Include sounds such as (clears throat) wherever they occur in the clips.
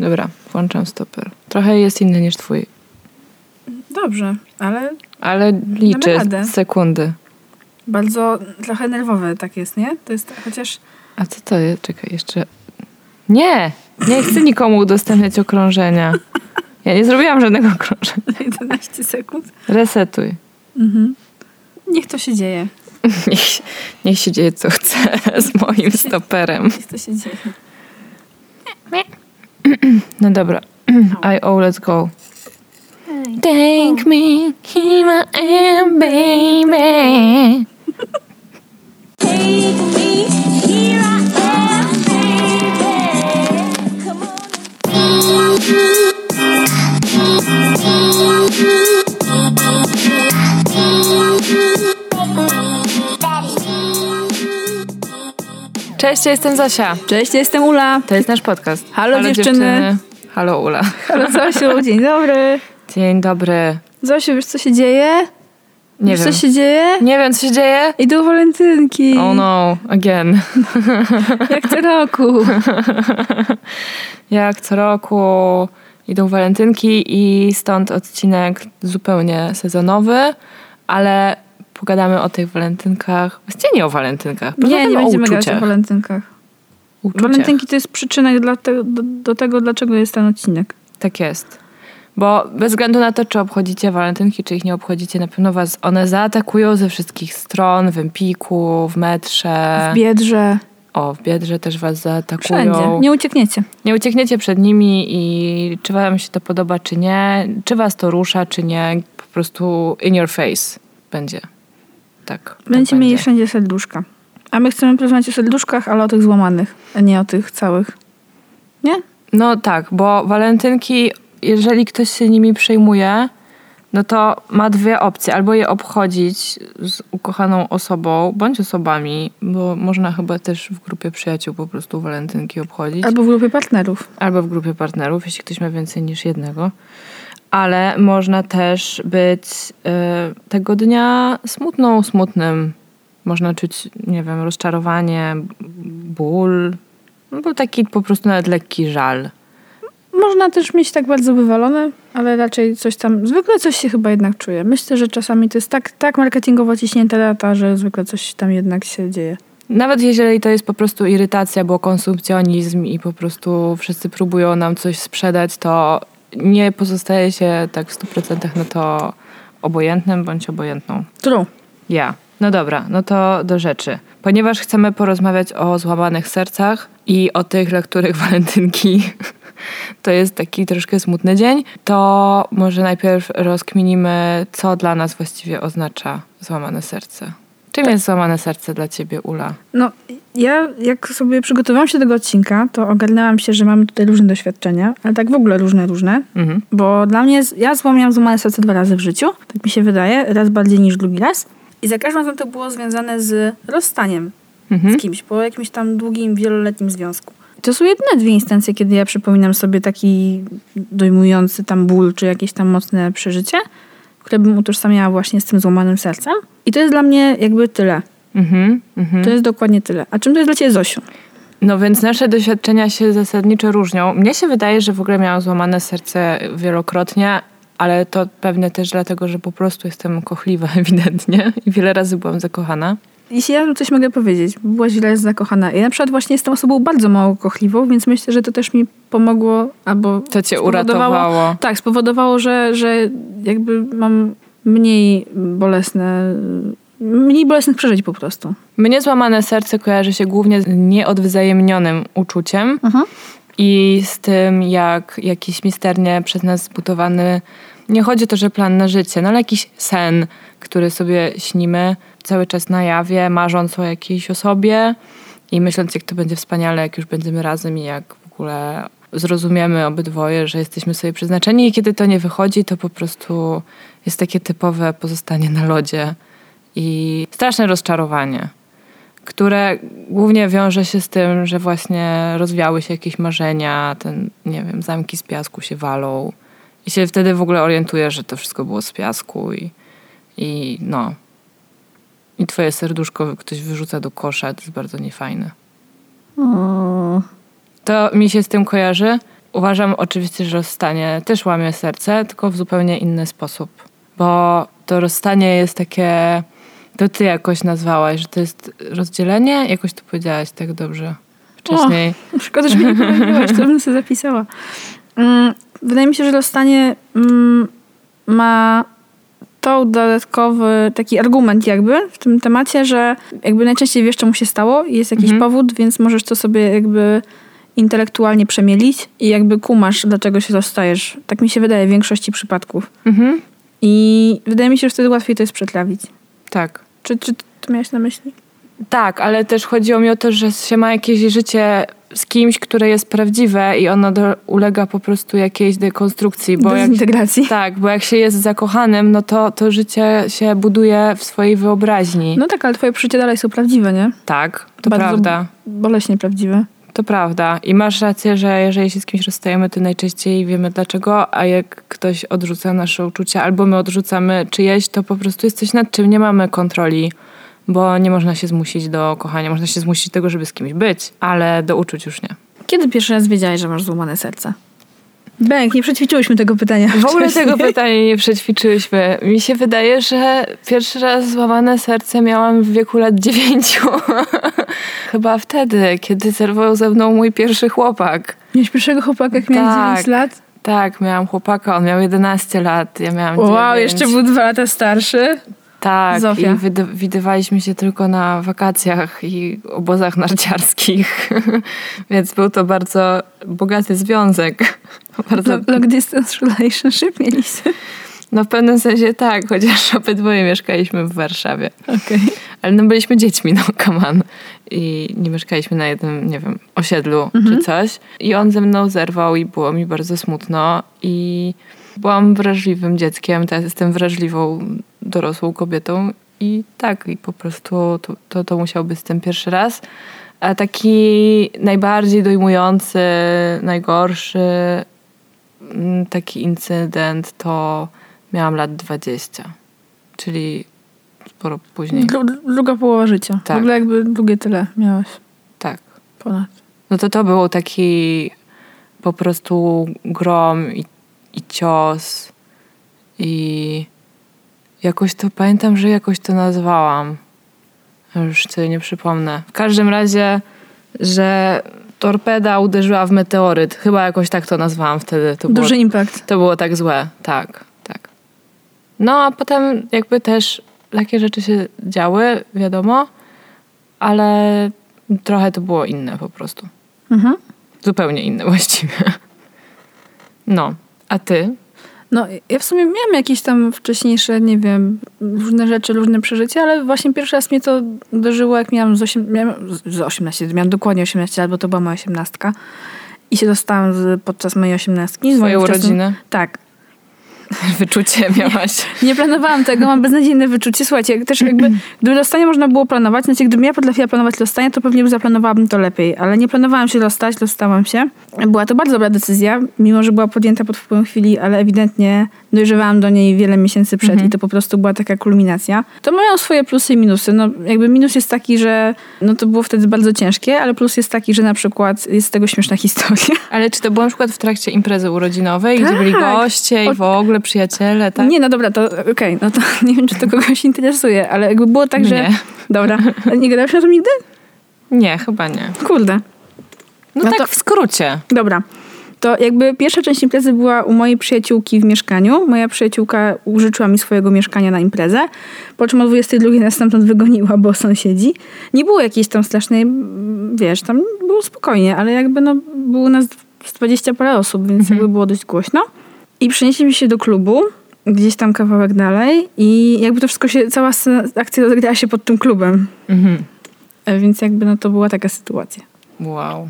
Dobra, włączam stoper. Trochę jest inny niż twój, Dobrze, ale ale liczę sekundy. bardzo trochę nerwowe tak jest, nie? To jest chociaż... A co to jest? Czekaj, jeszcze... Nie! Nie chcę nikomu udostępniać okrążenia. Ja nie zrobiłam żadnego okrążenia. (laughs) 11 sekund. Resetuj. Mhm. Niech to się dzieje. (laughs) Niech, się- niech się dzieje co chce z moim stoperem. Niech to się dzieje. No dobra. I oh, let's go. Take me, here I am, baby. Take me, here I am, Cześć, ja jestem Zosia. Cześć, jestem Ula. To jest nasz podcast. Halo, dziewczyny. Halo Ula. (laughs) Halo Zosiu, dzień dobry. Dzień dobry. Zosiu, wiesz co się dzieje? Nie wiesz wiem. co się dzieje? Nie wiem, co się dzieje. Idą walentynki. Oh no, again. (laughs) Jak co roku. (laughs) Jak co roku idą walentynki i stąd odcinek zupełnie sezonowy, ale pogadamy o tych walentynkach. Właściwie nie o walentynkach. Nie, nie będziemy gadać o walentynkach. Uczuciach. Walentynki to jest przyczynek dla te, do, do tego, dlaczego jest ten odcinek. Tak jest. Bo bez względu na to, czy obchodzicie walentynki, czy ich nie obchodzicie, na pewno was one zaatakują ze wszystkich stron, w Empiku, w metrze. W Biedrze, o, w Biedrze też was zaatakują. wszędzie. Nie uciekniecie. Nie uciekniecie przed nimi i czy wam się to podoba, czy nie, czy was to rusza, czy nie, po prostu in your face będzie. Tak. Będziecie mieli będzie. wszędzie serduszka. A my chcemy porozmawiać o serduszkach, ale o tych złamanych, a nie o tych całych. Nie? No tak, bo walentynki, jeżeli ktoś się nimi przejmuje, no to ma dwie opcje. Albo je obchodzić z ukochaną osobą, bądź osobami, bo można chyba też w grupie przyjaciół po prostu walentynki obchodzić. Albo w grupie partnerów. albo w grupie partnerów, jeśli ktoś ma więcej niż jednego. Ale można też być y, tego dnia smutną, smutnym. Można czuć, nie wiem, rozczarowanie, ból, albo taki po prostu nawet lekki żal. Można też mieć tak bardzo wywalone, ale raczej coś tam, zwykle coś się chyba jednak czuje. Myślę, że czasami to jest tak, tak marketingowo ciśnięte lata, że zwykle coś tam jednak się dzieje. Nawet jeżeli to jest po prostu irytacja, bo konsumpcjonizm i po prostu wszyscy próbują nam coś sprzedać, to nie pozostaje się tak w 100% na to obojętnym bądź obojętną. True. Ja. No dobra, no to do rzeczy. Ponieważ chcemy porozmawiać o złamanych sercach i o tych, dla których (laughs) walentynki (laughs) to jest taki troszkę smutny dzień, to może najpierw rozkminimy, co dla nas właściwie oznacza złamane serce. Czym jest złamane serce dla ciebie, Ula? No, ja jak sobie przygotowałam się do tego odcinka, to ogarnęłam się, że mamy tutaj różne doświadczenia, ale tak w ogóle różne, różne. Mhm. Bo dla mnie, ja złamałam złamane serce dwa razy w życiu, tak mi się wydaje, raz bardziej niż drugi raz. I za każdym razem to było związane z rozstaniem Mhm. z kimś, po jakimś tam długim, wieloletnim związku. To są jedyne dwie instancje, kiedy ja przypominam sobie taki dojmujący tam ból, czy jakieś tam mocne przeżycie, które bym utożsamiała właśnie z tym złamanym sercem. I to jest dla mnie jakby tyle. Mhm. Mhm. To jest dokładnie tyle. A czym to jest dla ciebie, Zosiu? No więc nasze doświadczenia się zasadniczo różnią. Mnie się wydaje, że w ogóle miałam złamane serce wielokrotnie, ale to pewnie też dlatego, że po prostu jestem kochliwa (laughs) ewidentnie i wiele razy byłam zakochana. Jeśli ja coś mogę powiedzieć, bo byłaś źle zakochana. Ja na przykład właśnie jestem osobą bardzo mało kochliwą, więc myślę, że to też mi pomogło, albo To cię uratowało. Tak, spowodowało, że, że jakby mam mniej bolesne, mniej bolesnych przeżyć po prostu. Mnie złamane serce kojarzy się głównie z nieodwzajemnionym uczuciem i z tym, jak jakiś misternie przez nas zbudowany, nie chodzi o to, że plan na życie, no ale jakiś sen, który sobie śnimy cały czas na jawie, marząc o jakiejś osobie i myśląc, jak to będzie wspaniale, jak już będziemy razem i jak w ogóle zrozumiemy obydwoje, że jesteśmy sobie przeznaczeni i kiedy to nie wychodzi, to po prostu jest takie typowe pozostanie na lodzie i straszne rozczarowanie które głównie wiąże się z tym, że właśnie rozwiały się jakieś marzenia, ten, nie wiem, zamki z piasku się walą i się wtedy w ogóle orientujesz, że to wszystko było z piasku i, i no. I twoje serduszko ktoś wyrzuca do kosza, to jest bardzo niefajne. To mi się z tym kojarzy. uważam oczywiście, że rozstanie też łamie serce, tylko w zupełnie inny sposób. Bo to rozstanie jest takie, to ty jakoś nazwałaś, że to jest rozdzielenie, jakoś to powiedziałaś tak dobrze wcześniej. (laughs) Szkoda, że nie powiedziałaś, to bym sobie zapisała. Mm, Wydaje mi się, że rozstanie mm, ma to dodatkowy taki argument jakby w tym temacie, że jakby najczęściej wiesz, czemu się stało i jest jakiś Mhm. powód, więc możesz to sobie jakby intelektualnie przemielić i jakby kumasz, dlaczego się rozstajesz. Tak mi się wydaje w większości przypadków. Mhm. I wydaje mi się, że wtedy łatwiej to jest przetrawić. Tak. Czy, czy to miałeś na myśli? Tak, ale też chodziło mi o to, że się ma jakieś życie z kimś, które jest prawdziwe i ono do, ulega po prostu jakiejś dekonstrukcji. Bo jak, Dezintegracji. tak, bo jak się jest zakochanym, no to to życie się buduje w swojej wyobraźni. No tak, ale twoje przeżycia dalej są prawdziwe, nie? tak, to Bardzo prawda. Boleśnie prawdziwe. To prawda. I masz rację, że jeżeli się z kimś rozstajemy, to najczęściej wiemy dlaczego, a jak ktoś odrzuca nasze uczucia, albo my odrzucamy czyjeś, to po prostu jest coś nad czym nie mamy kontroli, bo nie można się zmusić do kochania. Można się zmusić do tego, żeby z kimś być, ale do uczuć już nie. Kiedy pierwszy raz wiedziałeś, że masz złamane serce? Bęk, nie przećwiczyłyśmy tego pytania. W ogóle wcześniej. tego pytania nie przećwiczyłyśmy. Mi się wydaje, że pierwszy raz złamane serce miałam w wieku lat dziewięciu. (laughs) Chyba wtedy, kiedy zerwał ze mną mój pierwszy chłopak. Miałeś pierwszego chłopaka, jak miałeś Tak. 9 lat? Tak, miałam chłopaka, on miał 11 lat, ja miałam Wow, 9. jeszcze był dwa lata starszy. Tak, Zofia. i wyd- widywaliśmy się tylko na wakacjach i obozach narciarskich, (laughs) więc był to bardzo bogaty związek. (laughs) Bardzo, Long, long distance relationship mieliście. no w pewnym sensie tak, chociaż obydwoje mieszkaliśmy w Warszawie. Okej. Ale no byliśmy dziećmi, no come on. I nie mieszkaliśmy na jednym, nie wiem, osiedlu czy coś. I on ze mną zerwał i było mi bardzo smutno. I byłam wrażliwym dzieckiem, teraz jestem wrażliwą, dorosłą kobietą. I tak, i po prostu to, to, to musiał być ten pierwszy raz. A taki najbardziej dojmujący, najgorszy mm, taki incydent to miałam lat 20. Czyli sporo później. Dru- druga połowa życia. Tak. W ogóle jakby drugie tyle miałeś. Tak. Ponad. No to to był taki po prostu grom i, i cios i jakoś to pamiętam, że jakoś to nazwałam. Już sobie nie przypomnę. W każdym razie, że torpeda uderzyła w meteoryt. Chyba jakoś tak to nazwałam wtedy. To było, Duży impact. to było tak złe. Tak, tak. No a potem jakby też takie rzeczy się działy, wiadomo, ale trochę to było inne po prostu. Mhm. Zupełnie inne (laughs) właściwie. No, a ty? No, ja w sumie miałam jakieś tam wcześniejsze, nie wiem, różne rzeczy, różne przeżycia, ale właśnie pierwszy raz mnie to uderzyło, jak miałam z, 8, miałam z 18, miałam dokładnie 18 lat, bo to była moja 18. I się dostałam z, podczas mojej 18. z Swoje urodziny? Tak. (laughs) Wyczucie miałaś. Nie planowałam tego, mam beznadziejne wyczucie. Słuchajcie, też jakby, (clears throat) gdyby rozstanie można było planować, znaczy gdybym ja potrafiła planować rozstanie, to pewnie zaplanowałabym to lepiej, ale nie planowałam się rozstać, rozstałam się. Była to bardzo dobra decyzja, mimo że była podjęta pod wpływem chwili, ale ewidentnie dojrzewałam do niej wiele miesięcy przed i to po prostu była taka kulminacja. To mają swoje plusy i minusy. No, jakby minus jest taki, że no to było wtedy bardzo ciężkie, ale plus jest taki, że na przykład jest z tego śmieszna (laughs) historia. Ale czy to było na przykład w trakcie imprezy urodzinowej, gdzie Tak. byli goście i w ogóle przyjaciele, tak? Nie, no dobra, to okej, no to (laughs) nie wiem, czy to kogoś interesuje, ale jakby było tak, że... Nie. Dobra. Nie gadałeś o tym nigdy? Nie, chyba nie. Kurde. No, No tak to- w skrócie. Dobra. To jakby pierwsza część imprezy była u mojej przyjaciółki w mieszkaniu. Moja przyjaciółka użyczyła mi swojego mieszkania na imprezę, po czym o 22 nas stamtąd wygoniła, bo sąsiedzi. Nie było jakiejś tam strasznej, wiesz, tam było spokojnie, ale jakby no, było nas z 20 parę osób, więc jakby było dość głośno. I przenieśliśmy się do klubu, gdzieś tam kawałek dalej i jakby to wszystko się, cała akcja rozegrała się pod tym klubem. Mhm. E, Więc jakby no to była taka sytuacja. Wow.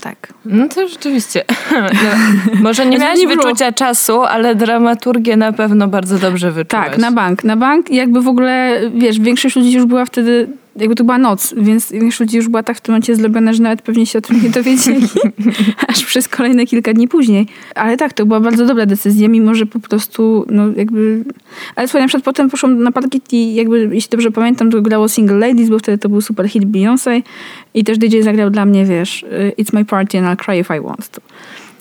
Tak. No to rzeczywiście. (laughs) No, może nie (laughs) miałaś nie wyczucia czasu, ale dramaturgię na pewno bardzo dobrze wyczułaś. Tak, na bank. Na bank jakby w ogóle, wiesz, większość ludzi już była wtedy, jakby to była noc, więc większość ludzi już była tak w tym momencie zrobiona, że nawet pewnie się o tym nie dowiedzieli, (laughs) aż przez kolejne kilka dni później. Ale tak, to była bardzo dobra decyzja, mimo że po prostu, no jakby... Ale słuchaj, na przykład potem poszłam na parkiet i jakby, jeśli dobrze pamiętam, to grało Single Ladies, bo wtedy to był super hit Beyoncé i też DJ zagrał dla mnie, wiesz, y, It's My Party and I'll Cry If I Want to.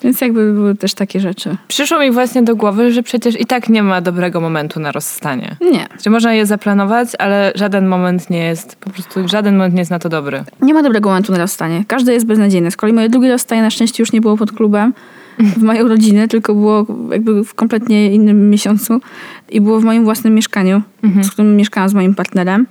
Więc jakby były też takie rzeczy. Przyszło mi właśnie do głowy, że przecież i tak nie ma dobrego momentu na rozstanie. Nie. Że można je zaplanować, ale żaden moment nie jest, po prostu żaden moment nie jest na to dobry. Nie ma dobrego momentu na rozstanie. Każde jest beznadziejne. Z kolei moje drugie rozstanie na szczęście już nie było pod klubem w moją rodzinę, tylko było jakby w kompletnie innym miesiącu i było w moim własnym mieszkaniu, z którym mieszkałam z moim partnerem.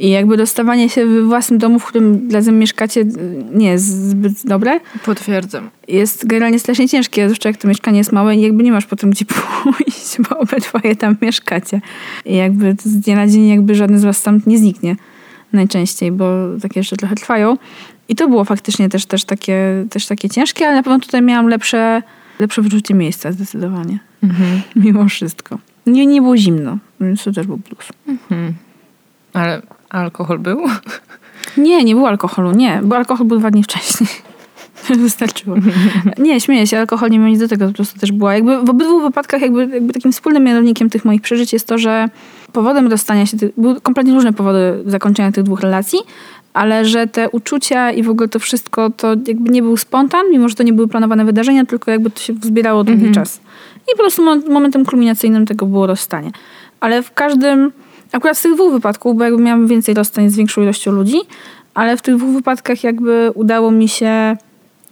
I jakby dostawanie się we własnym domu, w którym razem mieszkacie, nie jest zbyt dobre. Potwierdzam. Jest generalnie strasznie ciężkie, zwłaszcza jak to mieszkanie jest małe i jakby nie masz potem gdzie (laughs) pójść, bo obydwoje tam mieszkacie. I jakby z dnia na dzień jakby żaden z was tam nie zniknie najczęściej, bo takie jeszcze trochę trwają. I to było faktycznie też, też, takie, też takie ciężkie, ale na pewno tutaj miałam lepsze, lepsze wyczucie miejsca zdecydowanie. (laughs) Mimo wszystko. Nie, nie było zimno, więc to też był plus. Ale alkohol był? Nie, nie było alkoholu, nie, bo alkohol był dwa dni wcześniej. (laughs) Wystarczyło. Nie, śmieję się, alkohol nie miał nic do tego, po prostu też była. Jakby w obydwu wypadkach jakby, jakby takim wspólnym mianownikiem tych moich przeżyć jest to, że powodem rozstania się, tych, były kompletnie różne powody zakończenia tych dwóch relacji, ale że te uczucia i w ogóle to wszystko to jakby nie był spontan, mimo że to nie były planowane wydarzenia, tylko jakby to się zbierało długi czas. I po prostu mo- momentem kulminacyjnym tego było rozstanie. Ale w każdym, akurat z tych dwóch wypadków, bo jakby miałam więcej rozstań z większą ilością ludzi, ale w tych dwóch wypadkach jakby udało mi się,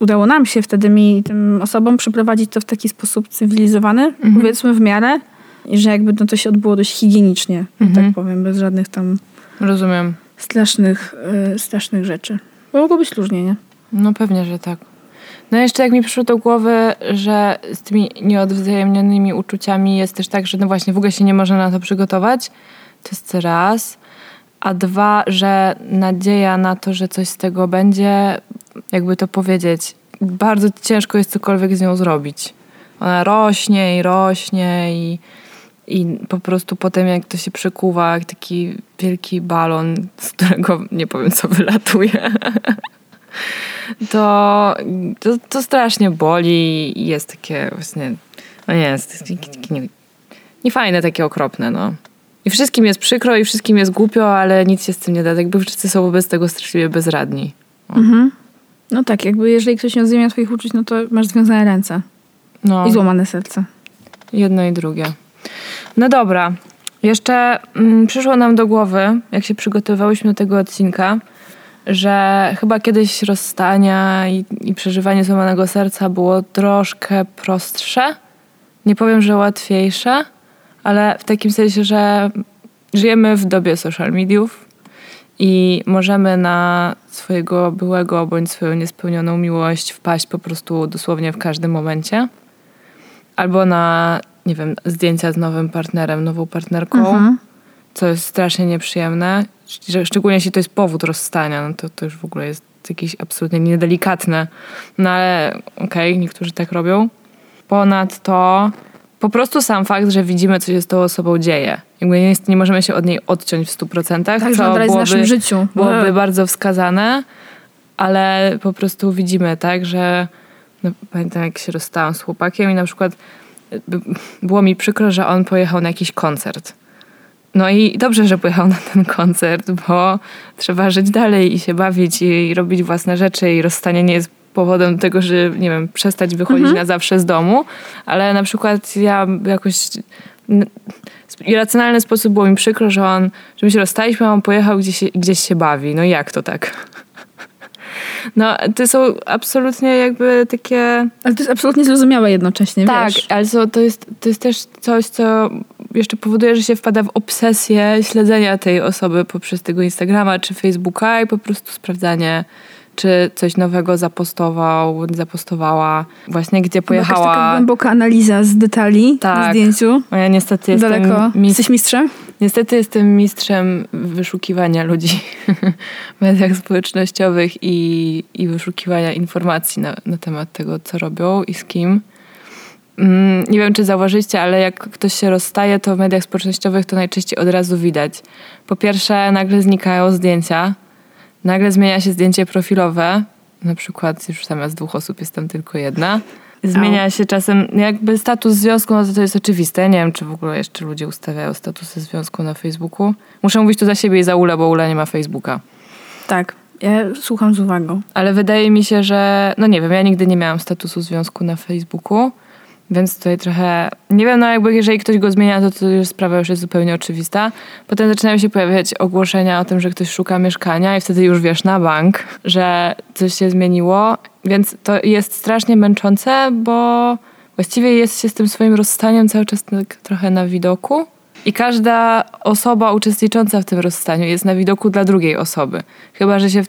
udało nam się wtedy mi tym osobom przeprowadzić to w taki sposób cywilizowany, powiedzmy w miarę, i że jakby no to się odbyło dość higienicznie, że tak powiem, bez żadnych tam Rozumiem. strasznych, y, strasznych rzeczy. Bo mogło być różnie, nie? No pewnie, że tak. No jeszcze jak mi przyszło do głowy, że z tymi nieodwzajemnionymi uczuciami jest też tak, że no właśnie w ogóle się nie można na to przygotować. To jest raz. A dwa, że nadzieja na to, że coś z tego będzie, jakby to powiedzieć, bardzo ciężko jest cokolwiek z nią zrobić. Ona rośnie i rośnie i, i po prostu potem jak to się przekuwa, jak taki wielki balon, z którego nie powiem co wylatuje (laughs) to, to, to strasznie boli i jest takie właśnie, no nie, jest takie nie, niefajne, takie okropne, no. I wszystkim jest przykro i wszystkim jest głupio, ale nic się z tym nie da. Jakby wszyscy są wobec tego straszliwie bezradni. No tak, jakby jeżeli ktoś nie odzywa twoich uczuć, no to masz związane ręce No, i złamane serce. jedno i drugie. No dobra. Jeszcze mm, przyszło nam do głowy, jak się przygotowywałyśmy do tego odcinka, że chyba kiedyś rozstania i, i przeżywanie złamanego serca było troszkę prostsze. Nie powiem, że łatwiejsze, ale w takim sensie, że żyjemy w dobie social mediów i możemy na swojego byłego bądź swoją niespełnioną miłość wpaść po prostu dosłownie w każdym momencie. Albo na, nie wiem, zdjęcia z nowym partnerem, nową partnerką, co jest strasznie nieprzyjemne. Szczególnie jeśli to jest powód rozstania, no to, to już w ogóle jest jakieś absolutnie niedelikatne. No ale okej, niektórzy tak robią. Ponadto po prostu sam fakt, że widzimy, co się z tą osobą dzieje. Jakby nie, jest, nie możemy się od niej odciąć w 100%, Tak, co jest w byłoby, naszym życiu. byłoby Eee. bardzo wskazane, ale po prostu widzimy, tak, że no, pamiętam jak się rozstałam z chłopakiem i na przykład by- było mi przykro, że on pojechał na jakiś koncert. No i dobrze, że pojechał na ten koncert, bo trzeba żyć dalej i się bawić i, i robić własne rzeczy i rozstanie nie jest powodem do tego, że nie wiem, przestać wychodzić na zawsze z domu, ale na przykład ja jakoś irracjonalny sposób było mi przykro, że on, że my się rozstaliśmy, a on pojechał gdzieś, się- gdzieś się bawi. No jak to tak? (laughs) No, to są absolutnie jakby takie... Ale to jest absolutnie zrozumiałe jednocześnie, Tak, wiesz. ale to, to, jest, to jest też coś, co jeszcze powoduje, że się wpada w obsesję śledzenia tej osoby poprzez tego Instagrama czy Facebooka i po prostu sprawdzanie, czy coś nowego zapostował, zapostowała, właśnie gdzie Jakaś taka pojechała. głęboka analiza z detali na Tak. zdjęciu. No ja niestety jestem, Daleko. Jesteś mistrzem? niestety jestem mistrzem wyszukiwania ludzi (laughs) w mediach społecznościowych i, i wyszukiwania informacji na, na temat tego, co robią i z kim. Mm, Nie wiem, czy zauważyliście, ale jak ktoś się rozstaje, to w mediach społecznościowych to najczęściej od razu widać. Po pierwsze, nagle znikają zdjęcia, nagle zmienia się zdjęcie profilowe, na przykład już zamiast dwóch osób jest tam tylko jedna. Zmienia się czasem, jakby status związku, no to, to jest oczywiste. Nie wiem, czy w ogóle jeszcze ludzie ustawiają statusy związku na Facebooku. Muszę mówić tu za siebie i za Ulę, bo Ula nie ma Facebooka. Tak. Ja słucham z uwagą. Ale wydaje mi się, że, no nie wiem, ja nigdy nie miałam statusu związku na Facebooku, więc tutaj trochę, nie wiem, no jakby jeżeli ktoś go zmienia, to, to już sprawa już jest zupełnie oczywista. Potem zaczynają się pojawiać ogłoszenia o tym, że ktoś szuka mieszkania i wtedy już wiesz na bank, że coś się zmieniło, więc to jest strasznie męczące, bo właściwie jest się z tym swoim rozstaniem cały czas tak trochę na widoku. I każda osoba uczestnicząca w tym rozstaniu jest na widoku dla drugiej osoby. Chyba, że się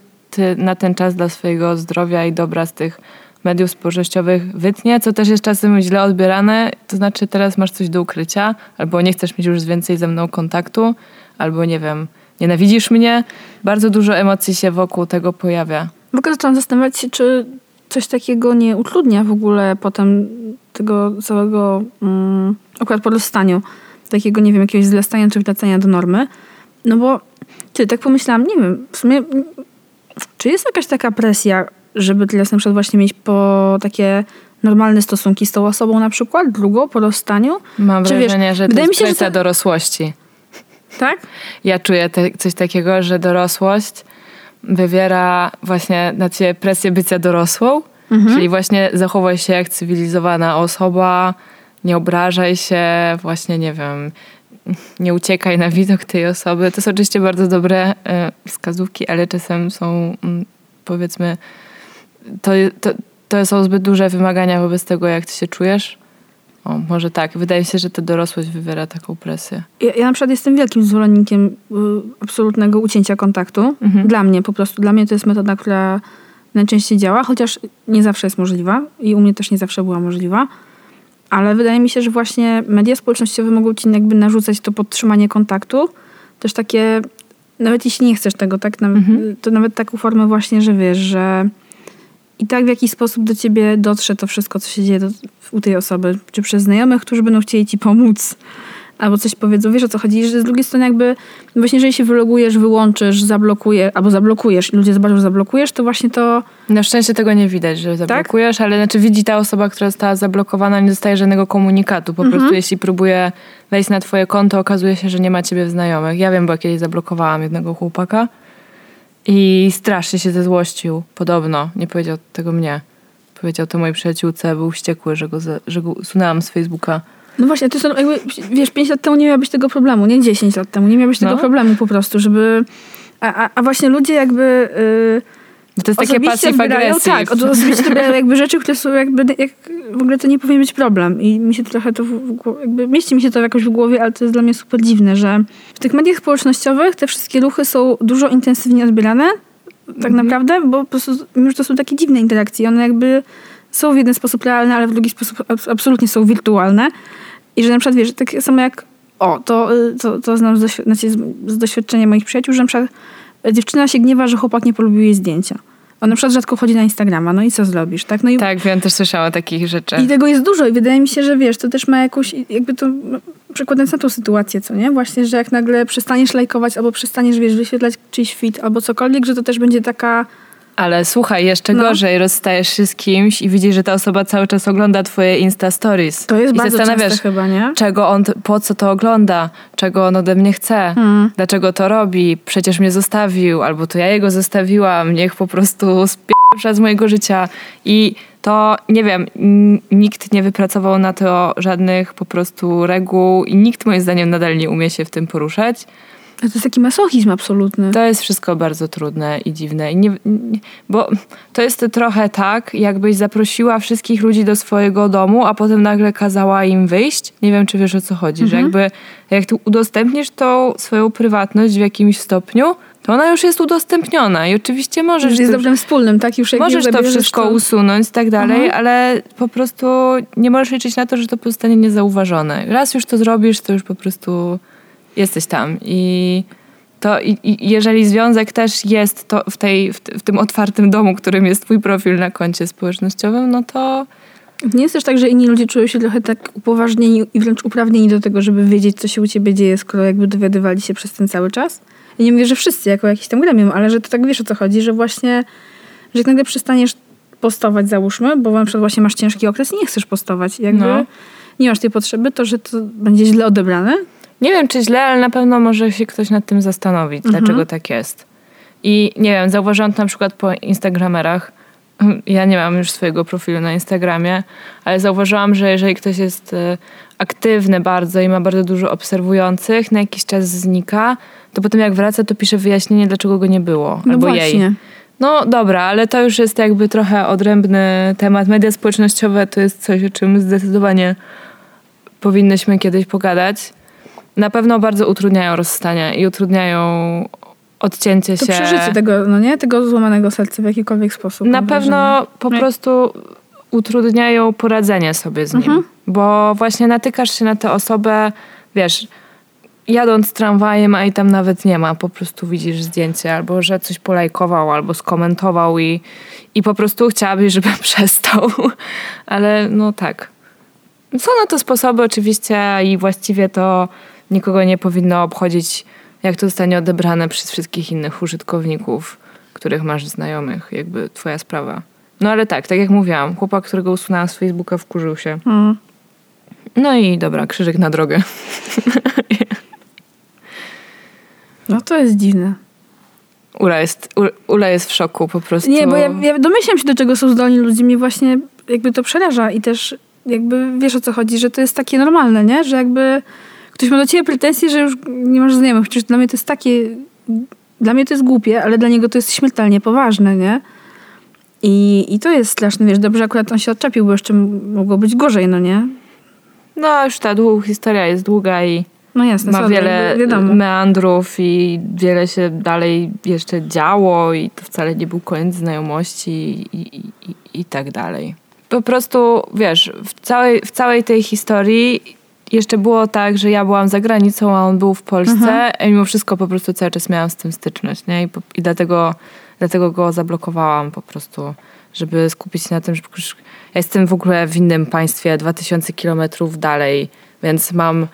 na ten czas dla swojego zdrowia i dobra z tych mediów społecznościowych wytnie, co też jest czasem źle odbierane. To znaczy, teraz masz coś do ukrycia, albo nie chcesz mieć już więcej ze mną kontaktu, albo nie wiem, nienawidzisz mnie. Bardzo dużo emocji się wokół tego pojawia. W ogóle zaczęłam zastanawiać się, czy coś takiego nie utrudnia w ogóle potem tego całego mm, akurat po rozstaniu, takiego, nie wiem, jakiegoś zlastania czy wracania do normy. No bo, ty, tak pomyślałam, nie wiem, w sumie, czy jest jakaś taka presja, żeby teraz na przykład właśnie mieć po takie normalne stosunki z tą osobą na przykład, drugą po rozstaniu? Mam Czy wiesz, wrażenie, że to jest mi się, to- dorosłości. Tak? Ja czuję te, coś takiego, że dorosłość wywiera właśnie na ciebie presję bycia dorosłą, czyli właśnie zachowaj się jak cywilizowana osoba, nie obrażaj się, właśnie nie wiem, nie uciekaj na widok tej osoby. To są oczywiście bardzo dobre e, wskazówki, ale czasem są mm, powiedzmy, to, to, to są zbyt duże wymagania wobec tego, jak ty się czujesz. O, może tak. Wydaje mi się, że ta dorosłość wywiera taką presję. Ja, ja na przykład jestem wielkim zwolennikiem y, absolutnego ucięcia kontaktu. Mhm. Dla mnie po prostu. Dla mnie to jest metoda, która najczęściej działa, chociaż nie zawsze jest możliwa i u mnie też nie zawsze była możliwa. Ale wydaje mi się, że właśnie media społecznościowe mogą ci jakby narzucać to podtrzymanie kontaktu. Też takie, nawet jeśli nie chcesz tego, tak, Mhm. to nawet taką formę właśnie, że wiesz, że i tak w jakiś sposób do ciebie dotrze to wszystko, co się dzieje do, u tej osoby. Czy przez znajomych, którzy będą chcieli ci pomóc, albo coś powiedzą. Wiesz o co chodzi? Że z drugiej strony jakby, właśnie jeżeli się wylogujesz, wyłączysz, zablokujesz, albo zablokujesz i ludzie zobaczą, że zablokujesz, to właśnie to... Na szczęście tego nie widać, że Tak? zablokujesz, ale znaczy widzi ta osoba, która została zablokowana, nie dostaje żadnego komunikatu. Po Mhm. prostu jeśli próbuje wejść na twoje konto, okazuje się, że nie ma ciebie w znajomych. Ja wiem, bo kiedyś zablokowałam jednego chłopaka i strasznie się zezłościł. Podobno. Nie powiedział tego mnie. Powiedział to mojej przyjaciółce, był wściekły, że go, za- że go usunęłam z Facebooka. No właśnie, to są jakby, wiesz, 5 lat temu nie miałabyś tego problemu, nie 10 lat temu, nie miałabyś tego No. problemu po prostu, żeby... A, a, a właśnie ludzie jakby... Yy, to jest takie passive aggressive. tak, osobiście jakby rzeczy, które są jakby, jak, w ogóle to nie powinien być problem. I mi się trochę to, w, jakby mieści mi się to jakoś w głowie, ale to jest dla mnie super dziwne, że w tych mediach społecznościowych te wszystkie ruchy są dużo intensywniej odbierane, tak naprawdę, bo po prostu, to są takie dziwne interakcje, one jakby są w jeden sposób realne, ale w drugi sposób abs- absolutnie są wirtualne. I że na przykład, wiesz, tak samo jak o, to, y, to, to znam z, znaczy z, doświadczenia moich przyjaciół, że na przykład dziewczyna się gniewa, że chłopak nie polubił jej zdjęcia. On na przykład rzadko chodzi na Instagrama, no i co zrobisz, tak? No i, Tak, wiem, też słyszałam o takich rzeczach. i tego jest dużo i wydaje mi się, że wiesz, to też ma jakąś, jakby to no, przekładając na tą sytuację, co nie? Właśnie, że jak nagle przestaniesz lajkować albo przestaniesz, wiesz, wyświetlać czyjś fit albo cokolwiek, że to też będzie taka Ale słuchaj, jeszcze No. gorzej, rozstajesz się z kimś i widzisz, że ta osoba cały czas ogląda twoje Insta Stories. To jest I bardzo zastanawiasz, chyba, nie? czego on, po co to ogląda, czego on ode mnie chce, Hmm. dlaczego to robi, przecież mnie zostawił, albo to ja jego zostawiłam, niech po prostu spieprza z mojego życia. I to, nie wiem, nikt nie wypracował na to żadnych po prostu reguł i nikt moim zdaniem nadal nie umie się w tym poruszać. To jest taki masochizm absolutny. To jest wszystko bardzo trudne i dziwne. I nie, nie, bo to jest trochę tak, jakbyś zaprosiła wszystkich ludzi do swojego domu, a potem nagle kazała im wyjść. Nie wiem, czy wiesz o co chodzi, że jakby jak ty udostępnisz tą swoją prywatność w jakimś stopniu, to ona już jest udostępniona i oczywiście możesz... Że jest dobrem wspólnym, tak? Już jak Możesz to wszystko to... usunąć i tak dalej, Mhm. ale po prostu nie możesz liczyć na to, że to pozostanie niezauważone. Raz już to zrobisz, to już po prostu jesteś tam. I to i, i jeżeli związek też jest to w, tej, w, w tym otwartym domu, którym jest twój profil na koncie społecznościowym, no to Nie jest też tak, że inni ludzie czują się trochę tak upoważnieni i wręcz uprawnieni do tego, żeby wiedzieć, co się u ciebie dzieje, skoro jakby dowiadywali się przez ten cały czas? Ja nie mówię, że wszyscy jako jakiś tam gremium, ale że to tak wiesz o co chodzi, że właśnie, że jak nagle przestaniesz postować, załóżmy, bo na przykład właśnie masz ciężki okres i nie chcesz postować. Jakby No. nie masz tej potrzeby, to że to będzie źle odebrane. Nie wiem, czy źle, ale na pewno może się ktoś nad tym zastanowić, dlaczego tak jest. I nie wiem, zauważyłam to na przykład po Instagramerach. (laughs) Ja nie mam już swojego profilu na Instagramie, ale zauważyłam, że jeżeli ktoś jest e, aktywny bardzo i ma bardzo dużo obserwujących, na jakiś czas znika, to potem jak wraca, to pisze wyjaśnienie, dlaczego go nie było. No albo właśnie. jej. No dobra, ale to już jest jakby trochę odrębny temat. Media społecznościowe to jest coś, o czym zdecydowanie powinnyśmy kiedyś pogadać. Na pewno bardzo utrudniają rozstania i utrudniają odcięcie To się. przeżycie tego, no nie? Tego złamanego serca w jakikolwiek sposób. Na pewno po No i- prostu utrudniają poradzenie sobie z nim. Mhm. Bo właśnie natykasz się na tę osobę, wiesz, jadąc tramwajem, a i tam nawet nie ma, po prostu widzisz zdjęcie, albo że coś polajkował, albo skomentował i, i po prostu chciałabyś, żeby (laughs) przestał. Ale no tak. Są na to sposoby oczywiście i właściwie to nikogo nie powinno obchodzić, jak to zostanie odebrane przez wszystkich innych użytkowników, których masz znajomych. Jakby twoja sprawa. No ale tak, tak jak mówiłam, chłopak, którego usunęłam z Facebooka wkurzył się. Mm. No i dobra, krzyżyk na drogę. (laughs) No to jest dziwne. Ula jest, Ula jest w szoku po prostu. Nie, bo ja, ja domyślam się, do czego są zdolni ludzie. Mnie właśnie jakby to przeraża i też jakby wiesz o co chodzi, że to jest takie normalne, nie? Że jakby ktoś ma do ciebie pretensje, że już nie masz znajomych. Przecież dla mnie to jest takie... Dla mnie to jest głupie, ale dla niego to jest śmiertelnie poważne, nie? I, I to jest straszne, wiesz, dobrze akurat on się odczepił, bo jeszcze mogło być gorzej, no nie? No już ta dłu- historia jest długa i No jasne, ma wiele jakby wiadomo. meandrów i wiele się dalej jeszcze działo i to wcale nie był koniec znajomości i, i, i, i tak dalej. Po prostu, wiesz, w całej, w całej tej historii jeszcze było tak, że ja byłam za granicą, a on był w Polsce Mhm. i mimo wszystko po prostu cały czas miałam z tym styczność, nie? I, po, i dlatego, dlatego go zablokowałam po prostu, żeby skupić się na tym, że ja jestem w ogóle w innym państwie 2000 kilometrów dalej, więc mam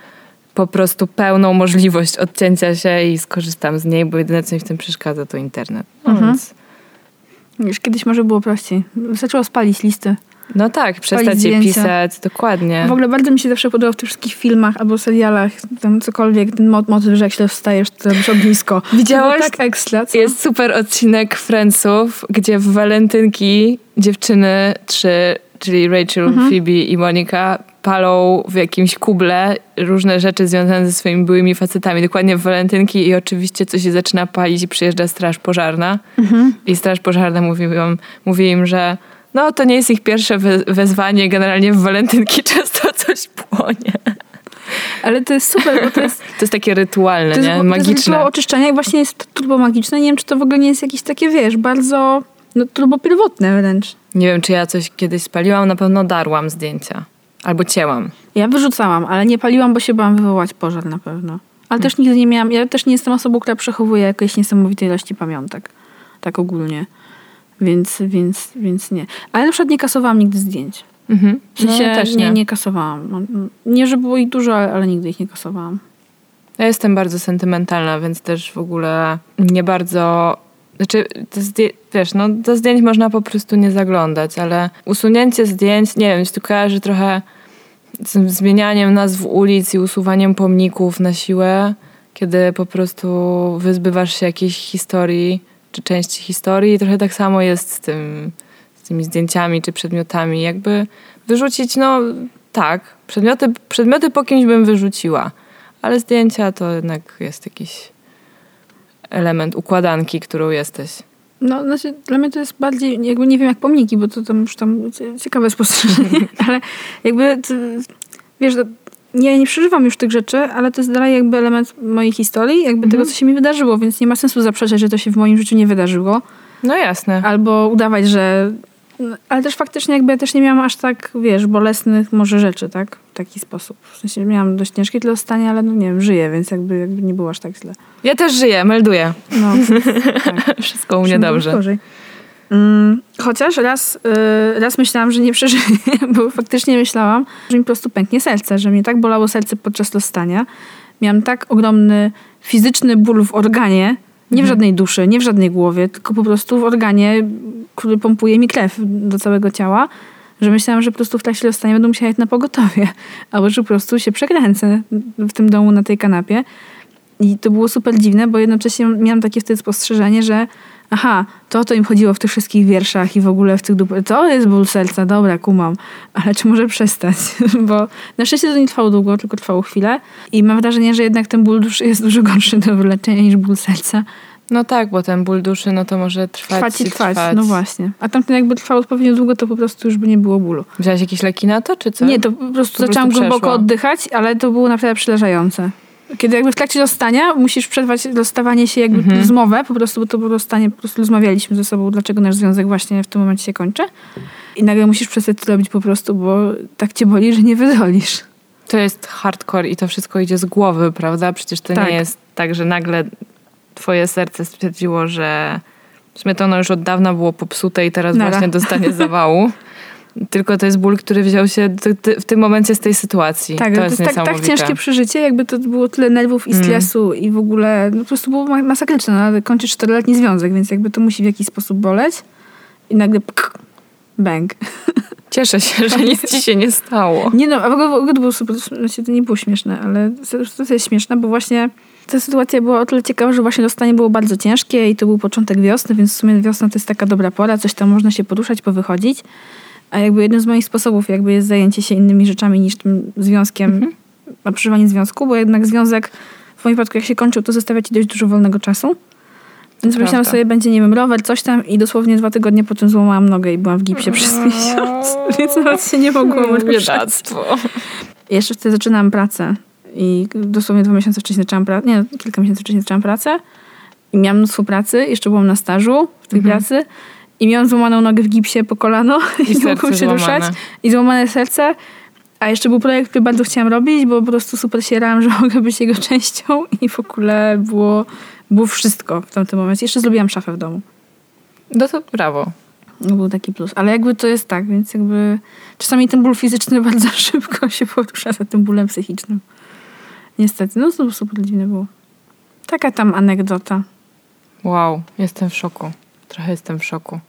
po prostu pełną możliwość odcięcia się i skorzystam z niej, bo jedyne, co mi w tym przeszkadza, to internet. No, Mhm. więc, Już kiedyś może było prościej. Wystarczyło spalić listy. No tak, przestać je pisać, dokładnie. W ogóle bardzo mi się zawsze podobał w tych wszystkich filmach albo serialach, tam cokolwiek, ten mo- motyw, że jak się wstajesz, to robisz ognisko. (laughs) Widziałaś? Tak ekstra, co? Jest super odcinek Friendsów, gdzie w walentynki dziewczyny trzy, czyli Rachel, Mhm. Phoebe i Monika, palą w jakimś kuble różne rzeczy związane ze swoimi byłymi facetami. Dokładnie w walentynki i oczywiście coś się zaczyna palić i przyjeżdża straż pożarna. Mhm. I straż pożarna mówi, mówi im, że no to nie jest ich pierwsze we- wezwanie, generalnie w walentynki (laughs) często coś płonie. Ale to jest super, bo to jest, (laughs) To jest takie rytualne, to jest, nie? to jest Magiczne. rytuał oczyszczenia i właśnie jest turbo magiczne. Nie wiem, czy to w ogóle nie jest jakieś takie, wiesz, bardzo no, turbo pierwotne wręcz. Nie wiem, czy ja coś kiedyś spaliłam, na pewno darłam zdjęcia. Albo cięłam. Ja wyrzucałam, ale nie paliłam, bo się bałam wywołać pożar na pewno. Ale też nigdy nie miałam, ja też nie jestem osobą, która przechowuje jakieś niesamowite ilości pamiątek. Tak ogólnie. Więc, więc, więc nie. Ale na przykład nie kasowałam nigdy zdjęć. Mhm. W sensie no, też nie, nie. nie kasowałam. No, Nie, że było ich dużo, ale, ale nigdy ich nie kasowałam. Ja jestem bardzo sentymentalna, więc też w ogóle nie bardzo... Znaczy, wiesz, no do zdjęć można po prostu nie zaglądać, ale usunięcie zdjęć, nie wiem, się to kojarzy trochę z zmienianiem nazw ulic i usuwaniem pomników na siłę, kiedy po prostu wyzbywasz się jakiejś historii, czy części historii i trochę tak samo jest z tym, z tymi zdjęciami czy przedmiotami. Jakby wyrzucić, no tak, przedmioty, przedmioty po kimś bym wyrzuciła, ale zdjęcia to jednak jest jakiś element układanki, którą jesteś. No, znaczy, dla mnie to jest bardziej, jakby nie wiem jak pomniki, bo to tam już tam cie- ciekawe spostrzeżenie, (laughs) ale jakby, to, wiesz, to, nie, przeżywam już tych rzeczy, ale to jest dalej jakby element mojej historii, jakby tego, co się mi wydarzyło, więc nie ma sensu zaprzeczać, że to się w moim życiu nie wydarzyło, No jasne. albo udawać, że... no, Ale też faktycznie jakby ja też nie miałam aż tak, wiesz, bolesnych może rzeczy, tak? W taki sposób. W sensie miałam dość ciężkie tyle stanie, ale no nie wiem, żyję, więc jakby, jakby nie było aż tak źle. Ja też żyję, melduję. No, (laughs) tak. Wszystko u mnie dobrze. Gorzej. Mm, chociaż raz, y, raz myślałam, że nie przeżyję, (laughs) bo faktycznie myślałam, że mi po prostu pęknie serce, że mnie tak bolało serce podczas rozstania. Miałam tak ogromny fizyczny ból w organie, nie w żadnej duszy, nie w żadnej głowie, tylko po prostu w organie, który pompuje mi krew do całego ciała, że myślałam, że po prostu w trakcie rozstania będę musiała jechać na pogotowie, (laughs) albo że po prostu się przekręcę w tym domu na tej kanapie. I to było super dziwne, bo jednocześnie miałam takie wtedy spostrzeżenie, że aha, to o to im chodziło w tych wszystkich wierszach i w ogóle w tych dup- To jest ból serca, dobra, kumam. Ale czy może przestać? (laughs) Bo na szczęście to nie trwało długo, tylko trwało chwilę. I mam wrażenie, że jednak ten ból duszy jest dużo gorszy do wyleczenia niż ból serca. No tak, bo ten ból duszy, no to może trwać, Trwać i trwać, trwać. no właśnie. A tamten jakby trwał odpowiednio długo, to po prostu już by nie było bólu. Wziąłeś jakieś leki na to, czy co? Nie, to po prostu Po zaczęłam prostu głęboko oddychać, ale to było naprawdę przyleżające. Kiedy jakby w trakcie rozstania musisz przerwać rozstawanie się jakby Mhm. rozmowę, po prostu, bo to było rozstanie, po prostu rozmawialiśmy ze sobą, dlaczego nasz związek właśnie w tym momencie się kończy. I nagle musisz przestać to robić po prostu, bo tak cię boli, że nie wydolisz. To jest hardcore i to wszystko idzie z głowy, prawda? Przecież to Tak. nie jest tak, że nagle twoje serce stwierdziło, że w sumie to ono już od dawna było popsute i teraz Nara. właśnie dostanie (laughs) zawału. Tylko to jest ból, który wziął się ty- ty- w tym momencie z tej sytuacji. Tak, to to jest, jest tak, tak ciężkie przeżycie, jakby to było tyle nerwów i Mm. stresu i w ogóle no, po prostu było ma- masakryczne, no, kończysz czteroletni związek, więc jakby to musi w jakiś sposób boleć i nagle pk, bang. (laughs) Cieszę się, że nic ci się nie stało. (laughs) Nie no, a w ogóle, w ogóle to było super, znaczy to nie było śmieszne, ale sytuacja jest śmieszna, bo właśnie ta sytuacja była o tyle ciekawa, że właśnie rozstanie było bardzo ciężkie i to był początek wiosny, więc w sumie wiosna to jest taka dobra pora, coś tam można się poruszać, powychodzić. A jakby jednym z moich sposobów jakby jest zajęcie się innymi rzeczami niż tym związkiem, a przeżywanie związku, bo jednak związek w moim przypadku jak się kończył, to zostawia ci dość dużo wolnego czasu. Więc myślałam prawda. sobie, będzie, nie wiem, rower, coś tam i dosłownie dwa tygodnie potem złamałam nogę i byłam w gipsie przez miesiąc, (laughs) więc nawet się nie mogłam ruszać. Biedactwo. Jeszcze wtedy zaczynałam pracę i dosłownie dwa miesiące wcześniej zaczęłam pracę, nie, kilka miesięcy wcześniej zaczęłam pracę i miałam mnóstwo pracy, jeszcze byłam na stażu w tej pracy i miałam złamaną nogę w gipsie po kolano i, nie serce mogłam się ruszać złamane. i złamane serce, a jeszcze był projekt, który bardzo chciałam robić, bo po prostu super się rałam, (laughs) że mogę być jego częścią i w ogóle było, było wszystko w tamtym momencie. Jeszcze zrobiłam szafę w domu. No to brawo. No był taki plus. Ale jakby to jest tak, więc jakby czasami ten ból fizyczny (laughs) bardzo szybko się porusza za tym bólem psychicznym. Niestety, no to super dziwne było. Taka tam anegdota. Wow, jestem w szoku. Trochę jestem w szoku.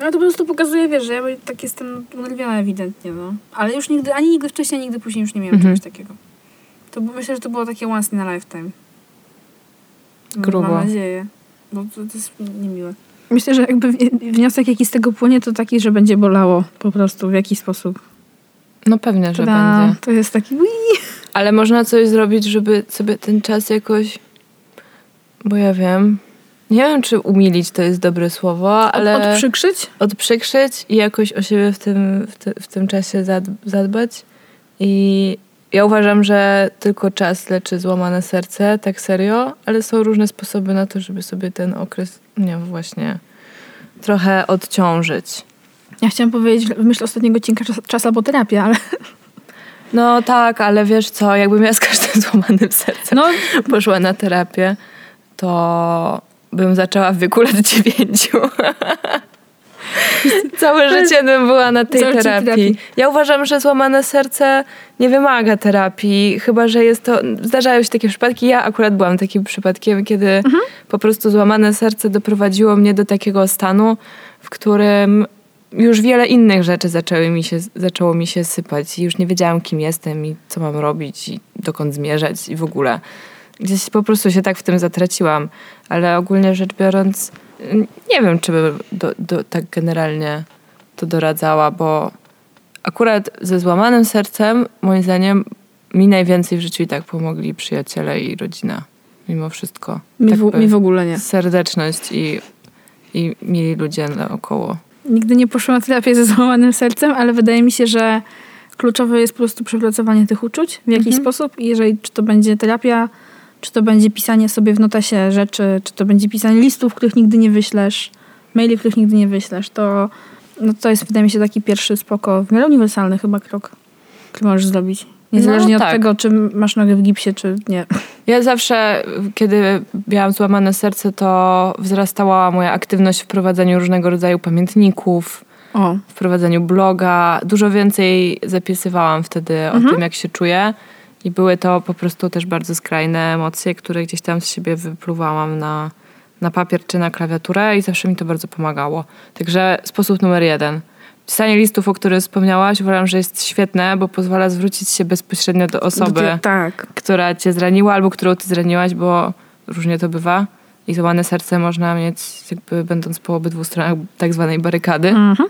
Ale to po prostu pokazuje, wiesz, że ja tak jestem unerwiona ewidentnie, no. Ale już nigdy, ani nigdy wcześniej, ani nigdy później już nie miałam Mhm. czegoś takiego. To myślę, że to było takie once in a lifetime. No, Grubo. Mam nadzieję. Bo to, to jest niemiłe. Myślę, że jakby wniosek jaki z tego płynie, to taki, że będzie bolało po prostu w jakiś sposób. No pewnie, że Tada, będzie. To jest taki ui. Ale można coś zrobić, żeby sobie ten czas jakoś. Bo ja wiem. Nie wiem, czy umilić to jest dobre słowo, ale. Od, odprzykrzyć? odprzykrzyć i jakoś o siebie w tym, w, ty, w tym czasie zad- zadbać. I ja uważam, że tylko czas leczy złamane serce, tak serio, ale są różne sposoby na to, żeby sobie ten okres, nie właśnie, trochę odciążyć. Ja chciałam powiedzieć, w myśl ostatniego odcinka czas, czas albo terapia, ale No tak, ale wiesz co, jakbym ja z każdym (laughs) złamanym sercem no, poszła na terapię, to bym zaczęła w wieku lat dziewięciu. (laughs) Całe życie bym była na tej terapii. terapii. Ja uważam, że złamane serce nie wymaga terapii, chyba że jest to. Zdarzają się takie przypadki. Ja akurat byłam takim przypadkiem, kiedy Mhm. po prostu złamane serce doprowadziło mnie do takiego stanu, w którym już wiele innych rzeczy zaczęły mi się, zaczęło mi się sypać i już nie wiedziałam, kim jestem i co mam robić i dokąd zmierzać i w ogóle. Gdzieś po prostu się tak w tym zatraciłam, ale ogólnie rzecz biorąc, nie wiem, czy bym do, do, tak generalnie to doradzała, bo akurat ze złamanym sercem, moim zdaniem, mi najwięcej w życiu i tak pomogli przyjaciele i rodzina. Mimo wszystko. mi, Tak w, mi w ogóle nie. Serdeczność i, i mili ludzie naokoło. Nigdy nie poszłam na terapię ze złamanym sercem, ale wydaje mi się, że kluczowe jest po prostu przepracowanie tych uczuć w jakiś Mhm. sposób i jeżeli czy to będzie terapia, czy to będzie pisanie sobie w notasie rzeczy, czy to będzie pisanie listów, których nigdy nie wyślesz, maili, których nigdy nie wyślesz, to no to jest wydaje mi się taki pierwszy spoko, w miarę uniwersalny chyba krok, który możesz zrobić. Niezależnie No od tak. tego, czy masz nogę w gipsie, czy nie. (laughs) Ja zawsze, kiedy miałam złamane serce, to wzrastała moja aktywność w prowadzeniu różnego rodzaju pamiętników, O, w prowadzeniu bloga. Dużo więcej zapisywałam wtedy o tym, jak się czuję. I były to po prostu też bardzo skrajne emocje, które gdzieś tam z siebie wypluwałam na, na papier czy na klawiaturę i zawsze mi to bardzo pomagało. Także sposób numer jeden. Pisanie listów, o których wspomniałaś, uważam, że jest świetne, bo pozwala zwrócić się bezpośrednio do osoby, tak. która cię zraniła albo którą ty zraniłaś, bo różnie to bywa. I złamane serce można mieć, jakby będąc po obydwu stronach tak zwanej barykady. Mhm.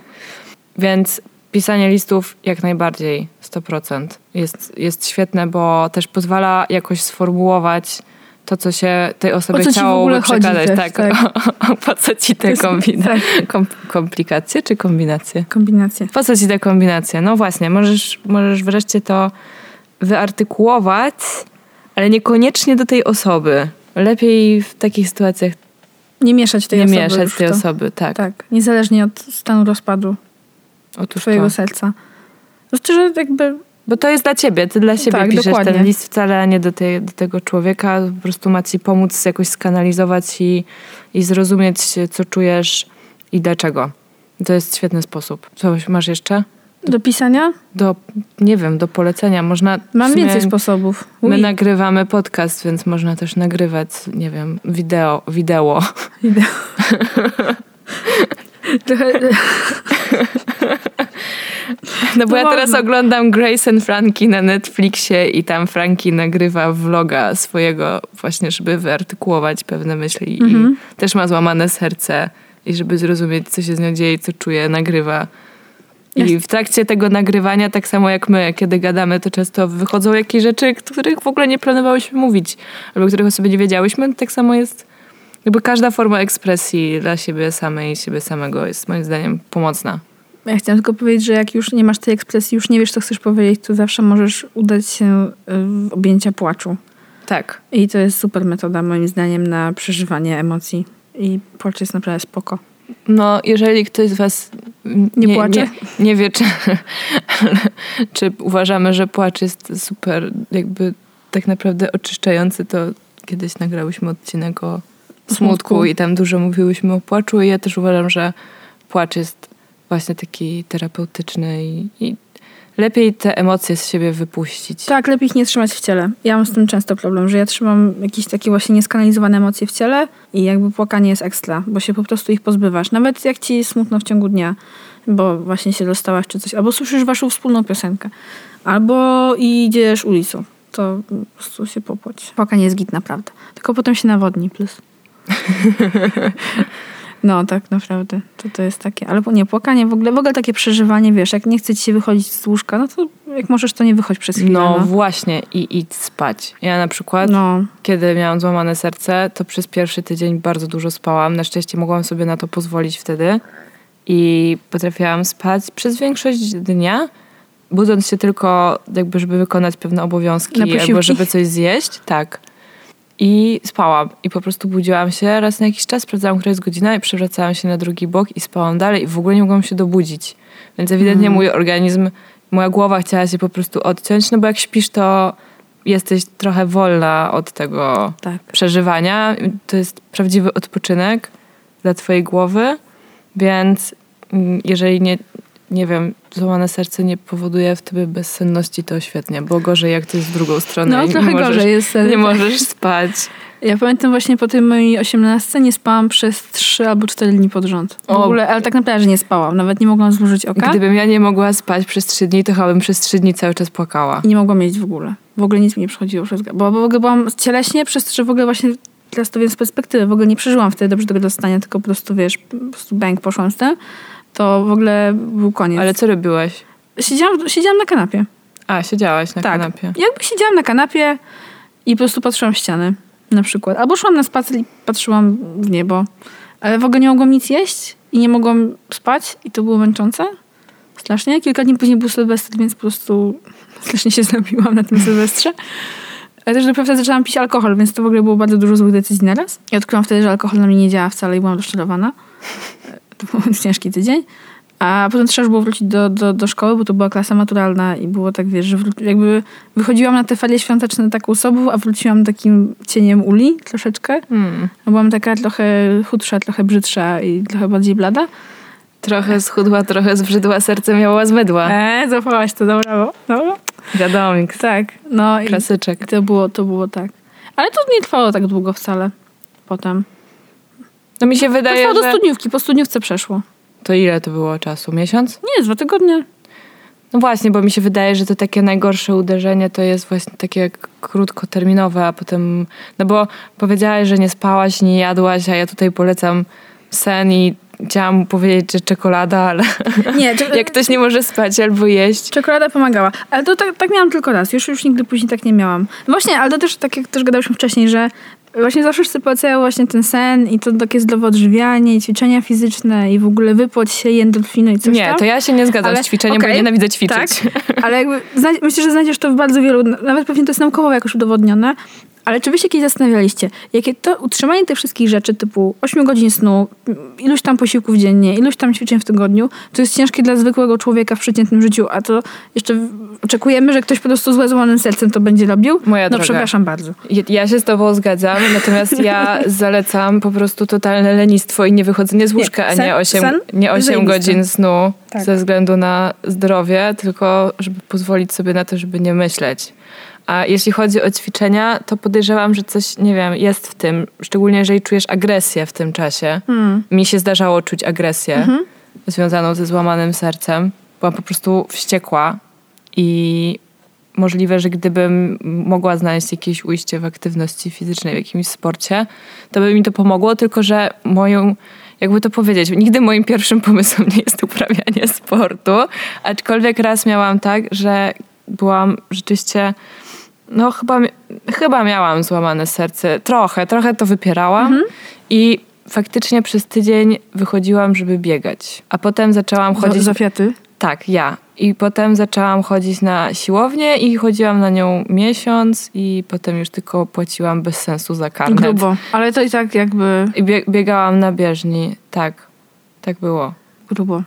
Więc pisanie listów jak najbardziej 100% jest, jest świetne, bo też pozwala jakoś sformułować to, co się tej osobie O co ci w chciało ogóle chodzi przekazać. też, tak, tak. (laughs) O, po co ci te kombina- Tak. kom, komplikacje czy kombinacje? Kombinacje. Po co ci te kombinacje? No właśnie, możesz, możesz wreszcie to wyartykułować, ale niekoniecznie do tej osoby. Lepiej w takich sytuacjach Nie mieszać tej nie osoby. mieszać już w tej to. osoby. Tak, Tak, niezależnie od stanu rozpadu otóż twojego to. serca. Znaczy, że jakby Bo to jest dla ciebie, ty dla siebie Tak, piszesz dokładnie. ten list wcale, a nie do, tej, do tego człowieka. Po prostu ma ci pomóc jakoś skanalizować i, i zrozumieć, co czujesz i dlaczego. To jest świetny sposób. Coś masz jeszcze? do pisania Do, nie wiem, do polecenia. Można... mam sumie więcej sposobów. My nagrywamy podcast, więc można też nagrywać, nie wiem, wideo. wideo. wideo. (laughs) Trochę, No bo To ja teraz oglądam Grace and Frankie na Netflixie i tam Frankie nagrywa vloga swojego właśnie, żeby wyartykułować pewne myśli Mhm. i też ma złamane serce i żeby zrozumieć, co się z nią dzieje i co czuje, nagrywa. I w trakcie tego nagrywania, tak samo jak my, kiedy gadamy, to często wychodzą jakieś rzeczy, których w ogóle nie planowałyśmy mówić, albo których o sobie nie wiedziałyśmy. Tak samo jest, jakby każda forma ekspresji dla siebie samej i siebie samego jest moim zdaniem pomocna. ja chciałam tylko powiedzieć, że jak już nie masz tej ekspresji, już nie wiesz, co chcesz powiedzieć, to zawsze możesz udać się y, w objęcia płaczu. Tak. I to jest super metoda, moim zdaniem, na przeżywanie emocji. I płacz jest naprawdę spoko. No, jeżeli ktoś z Was mm, Nie płacze? nie, nie wie, czy, (laughs) czy uważamy, że płacz jest super, jakby tak naprawdę oczyszczający, to kiedyś nagrałyśmy odcinek o smutku, i tam dużo mówiłyśmy o płaczu i ja też uważam, że płacz jest właśnie taki terapeutyczny i, i lepiej te emocje z siebie wypuścić. Tak, lepiej ich nie trzymać w ciele. Ja mam z tym często problem, że ja trzymam jakieś takie właśnie nieskanalizowane emocje w ciele i jakby płakanie jest ekstra, bo się po prostu ich pozbywasz. Nawet jak ci smutno w ciągu dnia, bo właśnie się dostałaś czy coś, albo słyszysz waszą wspólną piosenkę, albo idziesz ulicą, to po prostu się popłać. Płakanie jest git naprawdę. Tylko potem się nawodni plus. No, tak naprawdę. To, to jest takie. Ale nie, płakanie w ogóle, w ogóle takie przeżywanie, wiesz, jak nie chce ci się wychodzić z łóżka, no to jak możesz, to nie wychodź przez chwilę. No, No, właśnie i idź spać. Ja na przykład no. kiedy miałam złamane serce, to przez pierwszy tydzień bardzo dużo spałam. Na szczęście mogłam sobie na to pozwolić wtedy i potrafiłam spać przez większość dnia, budząc się tylko jakby, żeby wykonać pewne obowiązki albo żeby coś zjeść. Tak. I spałam. I po prostu budziłam się raz na jakiś czas, sprawdzałam, która jest godzina i przewracałam się na drugi bok i spałam dalej i w ogóle nie mogłam się dobudzić. Więc ewidentnie mój organizm, moja głowa chciała się po prostu odciąć, no bo jak śpisz, to jesteś trochę wolna od tego Tak. przeżywania. To jest prawdziwy odpoczynek dla twojej głowy, więc mm, jeżeli nie, nie wiem, złamane serce nie powoduje w tobie bezsenności, to świetnie, bo gorzej jak to jest w drugą stronę. No, trochę nie możesz, gorzej jest Nie tak. możesz spać. Ja pamiętam właśnie po tej mojej osiemnastce nie spałam przez trzy albo cztery dni pod rząd. W O. ogóle, ale tak naprawdę nie spałam. Nawet nie mogłam złożyć oka Gdybym ja nie mogła spać przez trzy dni, to chyba bym przez trzy dni cały czas płakała. i nie mogłam jeść w ogóle. W ogóle nic mi nie przychodziło przez Bo, bo w ogóle byłam cieleśnie, przez to, że w ogóle właśnie teraz to wiem z perspektywy, w ogóle nie przeżyłam wtedy dobrze tego dostania, tylko po prostu wiesz, po prostu bang poszłam z tym. To w ogóle był koniec. Ale co robiłaś? Siedziałam, siedziałam na kanapie. A, siedziałaś na tak. kanapie. Jakby siedziałam na kanapie i po prostu patrzyłam w ściany na przykład. Albo szłam na spacer i patrzyłam w niebo. Ale w ogóle nie mogłam nic jeść i nie mogłam spać i to było męczące. Strasznie. Kilka dni później był Sylwester, więc po prostu strasznie się (laughs) zabiłam na tym Sylwestrze. Ale też dopiero wtedy zaczęłam pić alkohol, więc to w ogóle było bardzo dużo złych decyzji naraz. I odkryłam wtedy, że alkohol na mnie nie działa wcale i byłam rozczarowana. To (laughs) był ciężki tydzień. A potem trzeba już było wrócić do, do, do szkoły, bo to była klasa maturalna i było tak, wiesz, że wró- jakby wychodziłam na te ferie świąteczne taką osobą, a wróciłam takim cieniem uli troszeczkę. Hmm. Byłam taka trochę chudsza, trochę brzydsza i trochę bardziej blada. Trochę schudła, trochę zbrzydła, serce miała zmydła. Eee, zapałaś to, dobra. dobra. Wiadomik. Tak, no i Klasyczek. to było, to było tak. Ale to nie trwało tak długo wcale potem. No mi się wydaje, trwało do że... studniówki, po studniówce przeszło. To ile to było czasu? Miesiąc? Nie, dwa tygodnie. No właśnie, bo mi się wydaje, że to takie najgorsze uderzenie to jest właśnie takie krótkoterminowe, a potem, no bo powiedziałaś, że nie spałaś, nie jadłaś, a ja tutaj polecam sen i chciałam powiedzieć, że czekolada, ale Nie, (laughs) cze- jak ktoś nie może spać albo jeść. Czekolada pomagała. Ale to tak, tak miałam tylko raz. Już, już nigdy później tak nie miałam. No Właśnie, ale to też tak jak też gadałyśmy wcześniej, że właśnie zawsze wszyscy polecają właśnie ten sen i to takie zdrowe odżywianie, i ćwiczenia fizyczne i w ogóle wypłać się i endorfiny i coś Nie, tam. to ja się nie zgadzam Ale- z ćwiczeniem, bo okej, ja nienawidzę ćwiczyć. Tak, ale jakby myślę, że znajdziesz to w bardzo wielu, nawet pewnie to jest naukowo jakoś udowodnione, ale czy wy się kiedyś zastanawialiście, jakie to utrzymanie tych wszystkich rzeczy typu 8 godzin snu, iluś tam posiłków dziennie, iluś tam ćwiczeń w tygodniu, to jest ciężkie dla zwykłego człowieka w przeciętnym życiu, a to jeszcze oczekujemy, że ktoś po prostu z złamanym sercem to będzie robił? Moja no droga. przepraszam bardzo. Ja- się z tobą zgadzam, natomiast ja (laughs) zalecam po prostu totalne lenistwo i niewychodzenie z łóżka, a sen- nie 8, sen nie 8 zajebiste. godzin snu Tak. ze względu na zdrowie, tylko żeby pozwolić sobie na to, żeby nie myśleć. A jeśli chodzi o ćwiczenia, to podejrzewam, że coś, nie wiem, jest w tym, szczególnie jeżeli czujesz agresję w tym czasie. Hmm. Mi się zdarzało czuć agresję związaną ze złamanym sercem. Byłam po prostu wściekła i możliwe, że gdybym mogła znaleźć jakieś ujście w aktywności fizycznej, w jakimś sporcie, to by mi to pomogło, tylko że moją, jakby to powiedzieć, nigdy moim pierwszym pomysłem nie jest uprawianie sportu, aczkolwiek raz miałam tak, że byłam rzeczywiście, no chyba, chyba miałam złamane serce, trochę, trochę to wypierałam i faktycznie przez tydzień wychodziłam, żeby biegać, a potem zaczęłam chodzić... Chodzić za fiaty? Tak, ja. I potem zaczęłam chodzić na siłownię i chodziłam na nią miesiąc i potem już tylko płaciłam bez sensu za karnet. Grubo. Ale to i tak jakby I bie- biegałam na bieżni. Tak, tak było. grubo.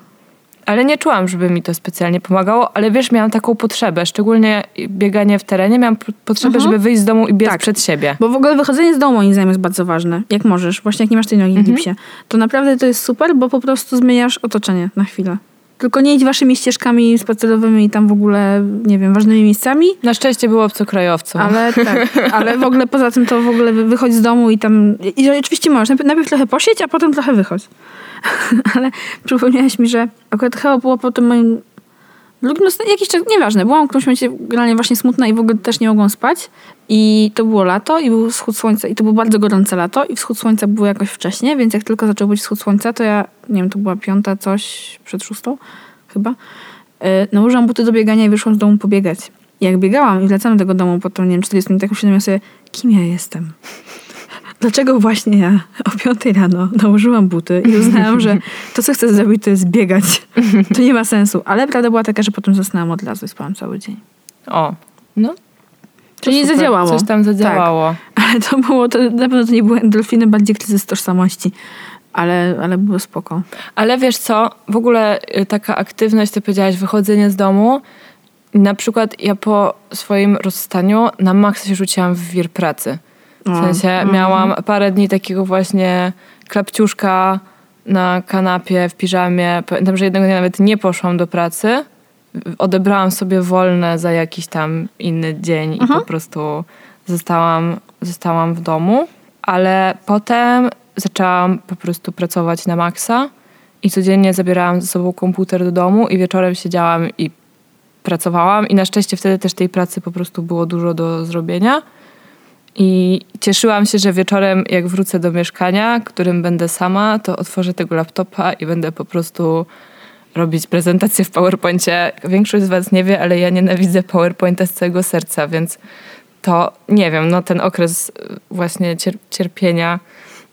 Ale nie czułam, żeby mi to specjalnie pomagało, ale wiesz, miałam taką potrzebę, szczególnie bieganie w terenie, miałam potrzebę, Mhm. żeby wyjść z domu i biec Tak. przed siebie. Bo w ogóle wychodzenie z domu moim zdaniem jest bardzo ważne. Jak możesz, właśnie jak nie masz tej nogi w gipsie. To naprawdę to jest super, bo po prostu zmieniasz otoczenie na chwilę. Tylko nie idź waszymi ścieżkami spacerowymi i tam w ogóle, nie wiem, ważnymi miejscami, Na szczęście było obcokrajowcą. ale (laughs) tak, ale w ogóle poza tym to w ogóle wy- wychodź z domu i tam, i oczywiście możesz, najpierw, najpierw trochę posiedź, a potem trochę wychodź. (laughs) ale przypomniałaś mi, że akurat chyba było po tym moim drugim, no, jakiś czas, nieważne, byłam w którymś momencie generalnie właśnie smutna i w ogóle też nie mogłam spać i to było lato i był wschód słońca i to było bardzo gorące lato i wschód słońca był jakoś wcześnie, więc jak tylko zaczął być wschód słońca, to ja, nie wiem, to była piąta coś przed szóstą chyba, yy, nałożyłam buty do biegania i wyszłam z domu pobiegać. I jak biegałam i wracałam do tego domu po tam, nie wiem, 40 minutach, uświadomiłam sobie, kim ja jestem. Dlaczego właśnie ja o 5 rano nałożyłam buty i uznałam, że to, co chcę zrobić, to jest biegać. To nie ma sensu. Ale prawda była taka, że potem zasnęłam od razu i spałam cały dzień. O, no. to Czyli super. zadziałało. Coś tam zadziałało. Ale to było, to, na pewno to nie były endorfiny, bardziej kryzys tożsamości. Ale, ale było spoko. Ale wiesz co, w ogóle y, taka aktywność, ty powiedziałaś, wychodzenie z domu. Na przykład ja po swoim rozstaniu na maksa się rzuciłam w wir pracy. W O, sensie mhm. miałam parę dni takiego właśnie klapciuszka na kanapie, w piżamie. Pamiętam, że jednego dnia nawet nie poszłam do pracy. Odebrałam sobie wolne za jakiś tam inny dzień i Mhm. po prostu zostałam, zostałam w domu. Ale potem zaczęłam po prostu pracować na maksa i codziennie zabierałam ze sobą komputer do domu i wieczorem siedziałam i pracowałam i na szczęście wtedy też tej pracy po prostu było dużo do zrobienia. I cieszyłam się, że wieczorem, jak wrócę do mieszkania, którym będę sama, to otworzę tego laptopa i będę po prostu robić prezentację w PowerPoincie. Większość z Was nie wie, ale ja nienawidzę PowerPointa z całego serca, więc to nie wiem, no ten okres y, właśnie cier- cierpienia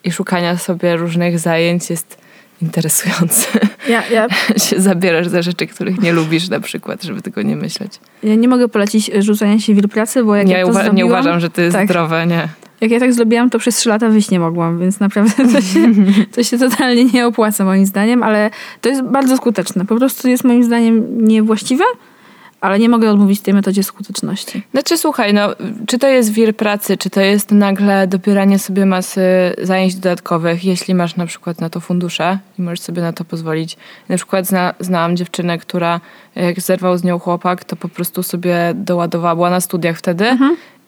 i szukania sobie różnych zajęć jest interesujący. (laughs) Ja, ja, (laughs) się zabierasz za rzeczy, których nie lubisz na przykład, żeby tego nie myśleć. ja nie mogę polecić y, rzucania się w wir pracy, bo jak Nie, ja to uwa- nie zrobiłam, uważam, że to jest tak. zdrowe, nie. Jak ja tak zrobiłam, to przez trzy lata wyjść nie mogłam, więc naprawdę to się, (laughs) to się totalnie nie opłaca moim zdaniem, ale to jest bardzo skuteczne. Po prostu jest moim zdaniem niewłaściwe, ale nie mogę odmówić tej metodzie skuteczności. Znaczy słuchaj, no, czy to jest wir pracy, czy to jest nagle dobieranie sobie masy zajęć dodatkowych, jeśli masz na przykład na to fundusze i możesz sobie na to pozwolić. Na przykład zna, znałam dziewczynę, która jak zerwał z nią chłopak, to po prostu sobie doładowała, była na studiach wtedy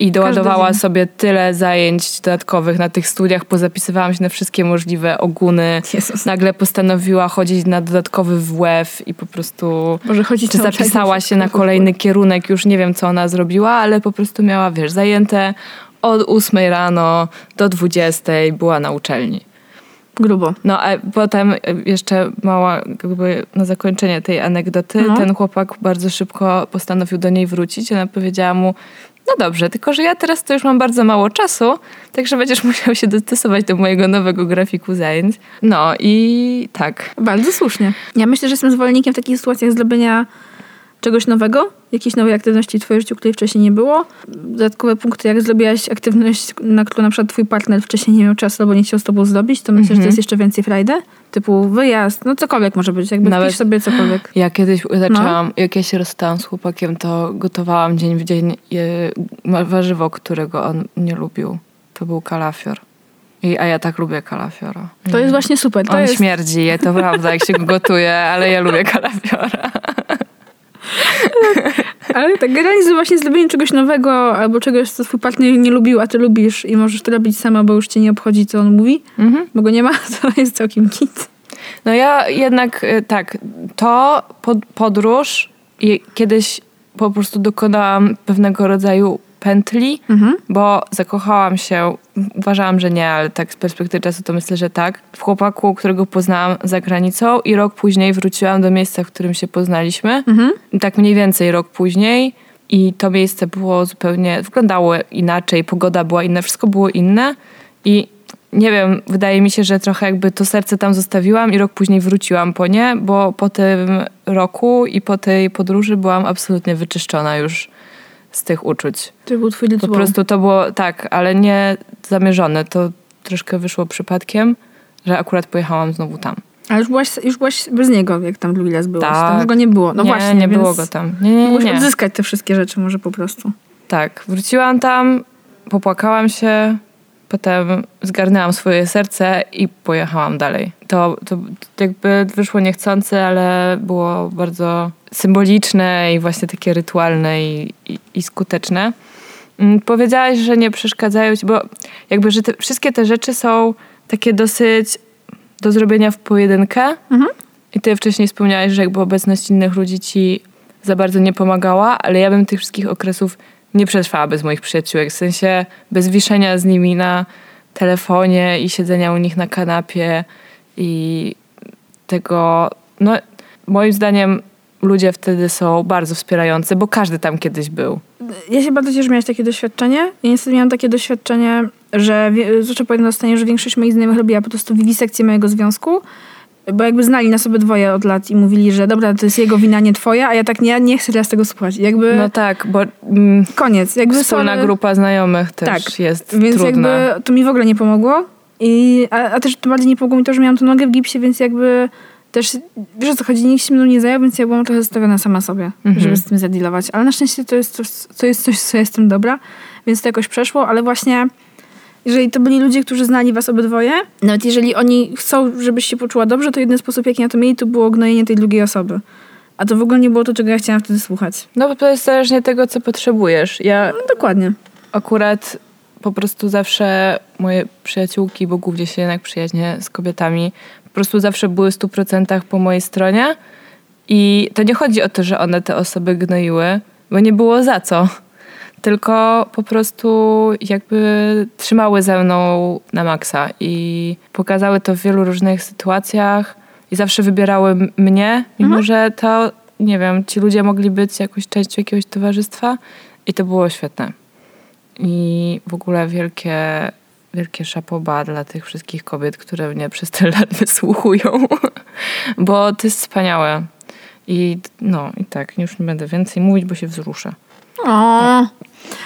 I doładowała sobie tyle zajęć dodatkowych na tych studiach, pozapisywałam się na wszystkie możliwe oguny. Jezus. Nagle postanowiła chodzić na dodatkowy WF i po prostu Może chodzić czy zapisała się na kolejny kierunek, już nie wiem co ona zrobiła, ale po prostu miała, wiesz, zajęte od 8 rano do 20 była na uczelni. Grubo. No a potem jeszcze mała, jakby na zakończenie tej anegdoty, No. ten chłopak bardzo szybko postanowił do niej wrócić. Ona powiedziała mu, no dobrze, tylko że ja teraz to już mam bardzo mało czasu, także będziesz (laughs) musiał się dostosować do mojego nowego grafiku zajęć. No i tak. Bardzo słusznie. Ja myślę, że jestem zwolennikiem w takich sytuacjach zrobienia czegoś nowego, jakiejś nowej aktywności w twoim życiu, której wcześniej nie było. Dodatkowe punkty, jak zrobiłaś aktywność, na którą na przykład twój partner wcześniej nie miał czasu albo nie chciał z tobą zrobić, to myślę, że to jest jeszcze więcej frajdy. Typu wyjazd, no cokolwiek może być, jakby Nawet- sobie cokolwiek. (gasps) Ja kiedyś zaczęłam, jak ja się rozstałam z chłopakiem, to gotowałam dzień w dzień warzywo, którego on nie lubił. To był kalafior. I, a ja tak lubię kalafiora. To jest właśnie super. To on jest, śmierdzi, to prawda, jak się go gotuje, ale ja lubię kalafiora. (laughs) ale tak generalnie właśnie zrobienie czegoś nowego albo czegoś, co twój partner nie lubił, a ty lubisz i możesz to robić sama, bo już cię nie obchodzi, co on mówi, Mhm. bo go nie ma, (laughs) to jest całkiem kit. No ja jednak y, tak, to pod, podróż kiedyś po prostu dokonałam pewnego rodzaju pętli, Mhm. bo zakochałam się, uważałam, że nie, ale tak z perspektywy czasu to myślę, że tak, w chłopaku, którego poznałam za granicą i rok później wróciłam do miejsca, w którym się poznaliśmy. Mhm. Tak mniej więcej rok później i to miejsce było zupełnie, wyglądało inaczej, pogoda była inna, wszystko było inne i nie wiem, wydaje mi się, że trochę jakby to serce tam zostawiłam i rok później wróciłam po nie, bo po tym roku i po tej podróży byłam absolutnie wyczyszczona już z tych uczuć. To był twój Po prostu to było tak, ale nie zamierzone. To troszkę wyszło przypadkiem, że akurat pojechałam znowu tam. Ale już byłaś, już byłaś bez niego, jak tam drugi raz byłaś. Tak. Tam już go nie było. No nie, właśnie, nie było go tam. Nie, nie, nie. Odzyskać te wszystkie rzeczy może po prostu. Tak, wróciłam tam, popłakałam się, potem zgarnęłam swoje serce i pojechałam dalej. To, to jakby wyszło niechcące, ale było bardzo symboliczne i właśnie takie rytualne i, i, i skuteczne. Mm, Powiedziałaś, że nie przeszkadzają ci, bo jakby, że te, wszystkie te rzeczy są takie dosyć do zrobienia w pojedynkę. Mhm. I ty wcześniej wspomniałaś, że jakby obecność innych ludzi ci za bardzo nie pomagała, ale ja bym tych wszystkich okresów nie przetrwała bez moich przyjaciółek. W sensie bez wiszenia z nimi na telefonie i siedzenia u nich na kanapie i tego, no moim zdaniem ludzie wtedy są bardzo wspierający, bo każdy tam kiedyś był. Ja się bardzo cieszę, że miałaś takie doświadczenie. Ja niestety miałam takie doświadczenie, że zwłaszcza po jednej stronie, że większość moich znajomych robiła po prostu wiwisekcję mojego związku, bo jakby znali nas sobie dwoje od lat i mówili, że dobra, to jest jego wina, nie twoja, a ja tak nie, nie chcę teraz tego słuchać. Jakby No tak, bo mm, koniec. Jakby wspólna sorry. grupa znajomych też Tak, jest Więc trudna. jakby to mi w ogóle nie pomogło. I, a, a też to bardziej nie pomogło mi to, że miałam tu nogę w gipsie, więc jakby też, wiesz o co chodzi, nikt się mną nie zajął, więc ja byłam trochę zostawiona sama sobie, Mhm. żeby z tym zadealować. Ale na szczęście to jest, coś, to jest coś, co jestem dobra, więc to jakoś przeszło, ale właśnie jeżeli to byli ludzie, którzy znali was obydwoje, nawet jeżeli oni chcą, żebyś się poczuła dobrze, to jedyny sposób, jaki na to mieli, to było gnojenie tej drugiej osoby. A to w ogóle nie było to, czego ja chciałam wtedy słuchać. No bo to jest zależnie tego, co potrzebujesz. Ja No, dokładnie. akurat po prostu zawsze moje przyjaciółki, bo głównie się jednak przyjaźnię z kobietami, prostu zawsze były w 100% po mojej stronie. I to nie chodzi o to, że one te osoby gnoiły, bo nie było za co. Tylko po prostu jakby trzymały ze mną na maksa i pokazały to w wielu różnych sytuacjach i zawsze wybierały mnie, mimo że to, nie wiem, ci ludzie mogli być jakąś częścią jakiegoś towarzystwa i to było świetne. I w ogóle wielkie, wielkie szapoba dla tych wszystkich kobiet, które mnie przez tyle lat (laughs) wysłuchują, bo to jest wspaniałe. I no, i tak, już nie będę więcej mówić, bo się wzruszę. O.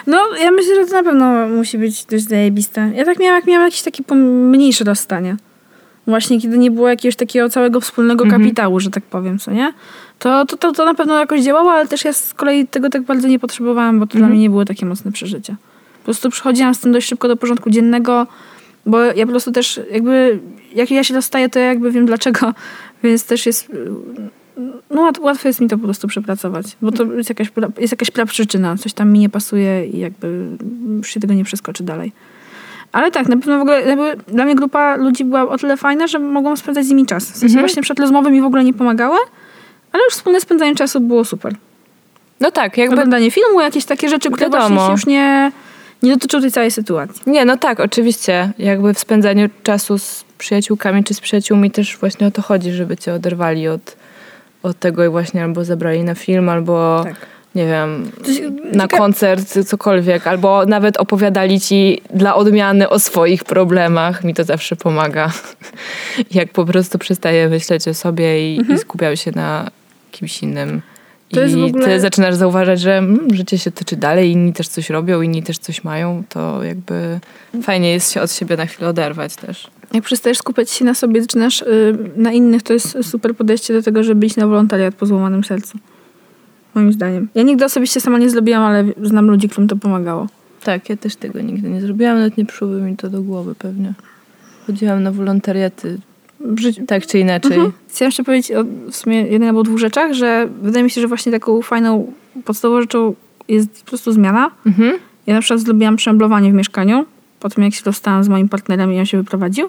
No, ja myślę, że to na pewno musi być dość zajebiste. Ja tak miałam, jak miałam jakieś takie pomniejsze rozstanie. Właśnie kiedy nie było jakiegoś takiego całego wspólnego Mhm. kapitału, że tak powiem, co nie? To, to, to, to na pewno jakoś działało, ale też ja z kolei tego tak bardzo nie potrzebowałam, bo to dla Mhm. mnie nie było takie mocne przeżycie. Po prostu przychodziłam z tym dość szybko do porządku dziennego, bo ja po prostu też jakby, jak ja się rozstaję, to ja jakby wiem dlaczego, (laughs) więc też jest no łat, łatwo jest mi to po prostu przepracować, bo to jest jakaś, jest jakaś praprzyczyna, coś tam mi nie pasuje i jakby już się tego nie przeskoczy dalej. Ale tak, na pewno w ogóle dla mnie grupa ludzi była o tyle fajna, że mogłam spędzać z nimi czas. W sensie właśnie przed rozmowy mi w ogóle nie pomagały, ale już wspólne spędzanie czasu było super. No tak, jakby... Oglądanie filmu, jakieś takie rzeczy, które Wiadomo. właśnie się już nie, nie dotyczą tej całej sytuacji. Nie, no tak, oczywiście. Jakby w spędzaniu czasu z przyjaciółkami czy z przyjaciółmi też właśnie o to chodzi, żeby cię oderwali od, od tego i właśnie albo zabrali na film, albo Tak. nie wiem, na koncert, cokolwiek, albo nawet opowiadali ci dla odmiany o swoich problemach. Mi to zawsze pomaga. (laughs) Jak po prostu przestaję myśleć o sobie i, i skupiam się na kimś innym. To I ogóle- ty zaczynasz zauważać, że mm, życie się toczy dalej, inni też coś robią, inni też coś mają, to jakby fajnie jest się od siebie na chwilę oderwać też. Jak przestajesz skupiać się na sobie, zaczynasz y, na innych, to jest super podejście do tego, żeby iść na wolontariat po złamanym sercu. Moim zdaniem. Ja nigdy osobiście sama nie zrobiłam, ale znam ludzi, którym to pomagało. Tak, ja też tego nigdy nie zrobiłam, nawet nie przyszłoby mi to do głowy pewnie. Chodziłam na wolontariaty. Tak czy inaczej. Mhm. Chciałam jeszcze powiedzieć o w sumie jednej albo dwóch rzeczach, że wydaje mi się, że właśnie taką fajną, podstawową rzeczą jest po prostu zmiana. Mhm. Ja na przykład zrobiłam przemeblowanie w mieszkaniu, po tym jak się rozstałam z moim partnerem i on się wyprowadził.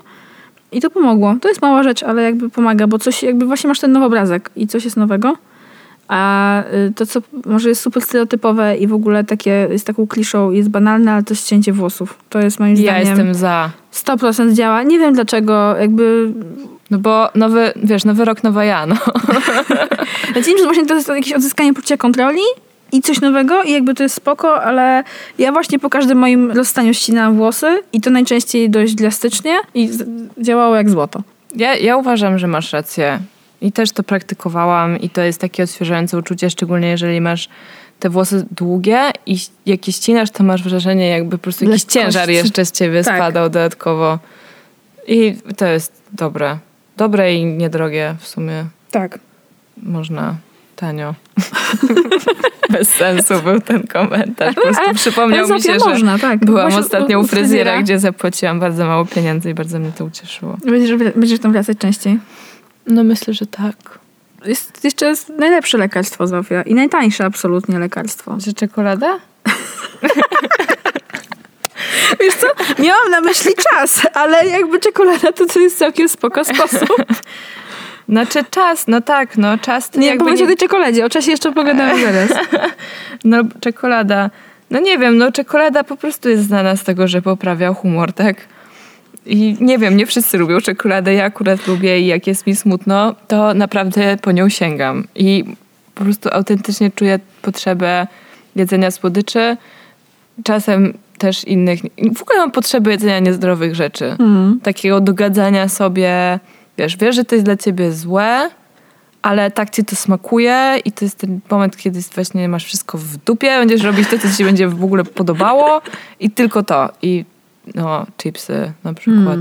I to pomogło. To jest mała rzecz, ale jakby pomaga, bo coś, jakby właśnie masz ten nowy obrazek i coś jest nowego. A y, to, co może jest super stereotypowe i w ogóle takie jest taką kliszą, jest banalne, ale to jest cięcie włosów. To jest moim Ja zdaniem jestem za. 100% działa. Nie wiem dlaczego, jakby No bo nowy, wiesz, nowy rok, nowa ja, no. (laughs) Znaczy, nie, że właśnie to jest jakieś odzyskanie poczucia kontroli i coś nowego i jakby to jest spoko, ale ja właśnie po każdym moim rozstaniu ścinałam włosy i to najczęściej dość drastycznie i działało jak złoto. Ja, ja uważam, że masz rację. I też to praktykowałam i to jest takie odświeżające uczucie, szczególnie jeżeli masz te włosy długie i jak je ścinasz, to masz wrażenie jakby po prostu jakiś ciężar jeszcze z ciebie Tak. spadał dodatkowo. I to jest dobre. Dobre i niedrogie w sumie. Tak. Można tanio. (laughs) Bez sensu był ten komentarz. Po prostu przypomniał mi się, że można, tak. byłam ostatnio u u fryzjera, fryzjera. gdzie zapłaciłam bardzo mało pieniędzy i bardzo mnie to ucieszyło. Będziesz, będziesz tam wracać częściej. No myślę, że tak. Jest jeszcze jest najlepsze lekarstwo, Zofia. I najtańsze absolutnie lekarstwo. Że czekolada? (laughs) Wiesz co? Miałam na myśli czas, ale jakby czekolada to, to jest całkiem spoko sposób. (laughs) Znaczy czas, no tak, no czas to Nie, jakby powiedz nie... o tej czekoladzie. O czasie jeszcze pogadamy (laughs) zaraz. No czekolada, no nie wiem, no czekolada po prostu jest znana z tego, że poprawia humor, tak? I nie wiem, nie wszyscy lubią czekoladę, ja akurat lubię i jak jest mi smutno, to naprawdę po nią sięgam. I po prostu autentycznie czuję potrzebę jedzenia słodyczy, czasem też innych. W ogóle mam potrzebę jedzenia niezdrowych rzeczy. Takiego dogadzania sobie, wiesz, wiesz, że to jest dla ciebie złe, ale tak ci to smakuje i to jest ten moment, kiedy właśnie masz wszystko w dupie, będziesz robić to, co ci się będzie w ogóle podobało i tylko to. I no, chipsy na przykład,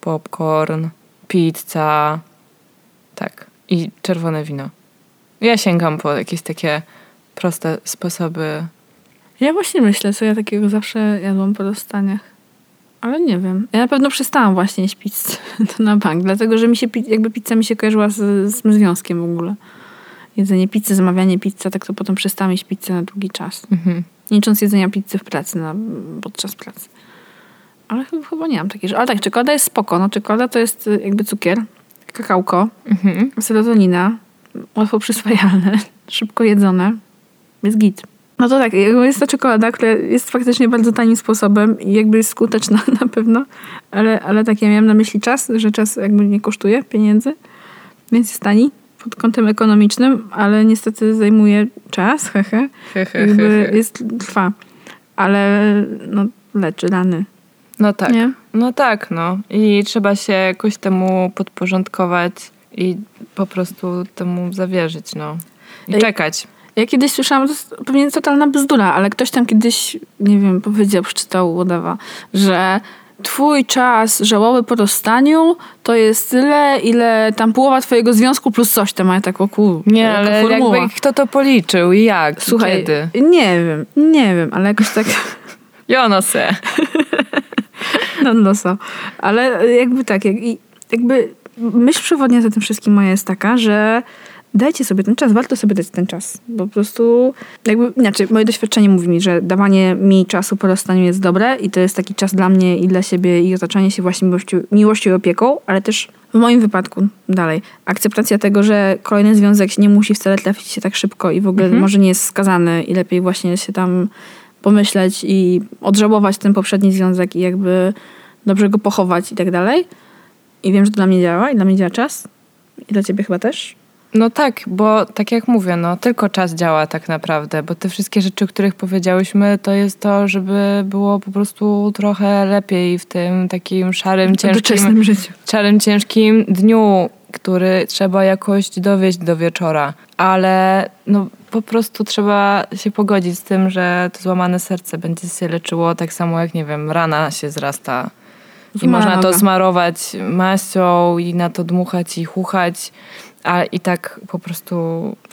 popcorn, pizza, tak. I czerwone wino. Ja sięgam po jakieś takie proste sposoby. Ja właśnie myślę, co ja takiego zawsze jadłam po rozstaniach. Ale nie wiem. Ja na pewno przestałam właśnie jeść pizzę. To (laughs) na bank. Dlatego, że mi się, jakby pizza mi się kojarzyła z, z związkiem w ogóle. Jedzenie pizzy, zamawianie pizzy, tak to potem przestałam jeść pizzę na długi czas. Mhm. Nie licząc jedzenia pizzy w pracy, na, podczas pracy. Ale chyba, nie mam takiej rzeczy. Ale tak, czekolada jest spoko. No, czekolada to jest y, jakby cukier, kakałko, Mhm. serotonina, łatwo przyswajalne, (laughs) szybko jedzone. Jest git. No to tak, jest to czekolada, która jest faktycznie bardzo tanim sposobem i jakby jest skuteczna (laughs) na pewno, ale, ale tak, ja miałam na myśli czas, że czas jakby nie kosztuje pieniędzy, więc jest tani pod kątem ekonomicznym, ale niestety zajmuje czas, hehe, He, he, jakby jest, trwa, ale no leczy rany, No tak. nie? No tak, no. I trzeba się jakoś temu podporządkować i po prostu temu zawierzyć, no. I Ej. czekać. Ja kiedyś słyszałam, to jest pewnie totalna bzdura, ale ktoś tam kiedyś, nie wiem, powiedział, przeczytał whatever, że twój czas żałoby po rozstaniu to jest tyle, ile tam połowa twojego związku plus coś tam, ja tak o kur, Nie, ale formuła. jakby kto to policzył i jak? Słuchaj, kiedy? nie wiem, nie wiem, ale jakoś tak, Ja (laughs) no se. no, no so. Ale jakby tak, jakby myśl przewodnia za tym wszystkim moja jest taka, że dajcie sobie ten czas, warto sobie dać ten czas. Bo po prostu, jakby, inaczej, moje doświadczenie mówi mi, że dawanie mi czasu po rozstaniu jest dobre i to jest taki czas dla mnie i dla siebie i otaczanie się właśnie miłością, miłością i opieką, ale też w moim wypadku dalej, akceptacja tego, że kolejny związek nie musi wcale trafić się tak szybko i w ogóle może nie jest skazany i lepiej właśnie się tam pomyśleć i odżałować ten poprzedni związek i jakby dobrze go pochować i tak dalej. I wiem, że to dla mnie działa i dla mnie działa czas. I dla ciebie chyba też. No tak, bo tak jak mówię, no tylko czas działa tak naprawdę, bo te wszystkie rzeczy, o których powiedziałyśmy, to jest to, żeby było po prostu trochę lepiej w tym takim szarym, ciężkim, doczesnym życiu. szarym, ciężkim dniu, który trzeba jakoś dowieść do wieczora. Ale no po prostu trzeba się pogodzić z tym, że to złamane serce będzie się leczyło tak samo jak, nie wiem, rana się zrasta. I można to smarować maścią i na to dmuchać i chuchać, a i tak po prostu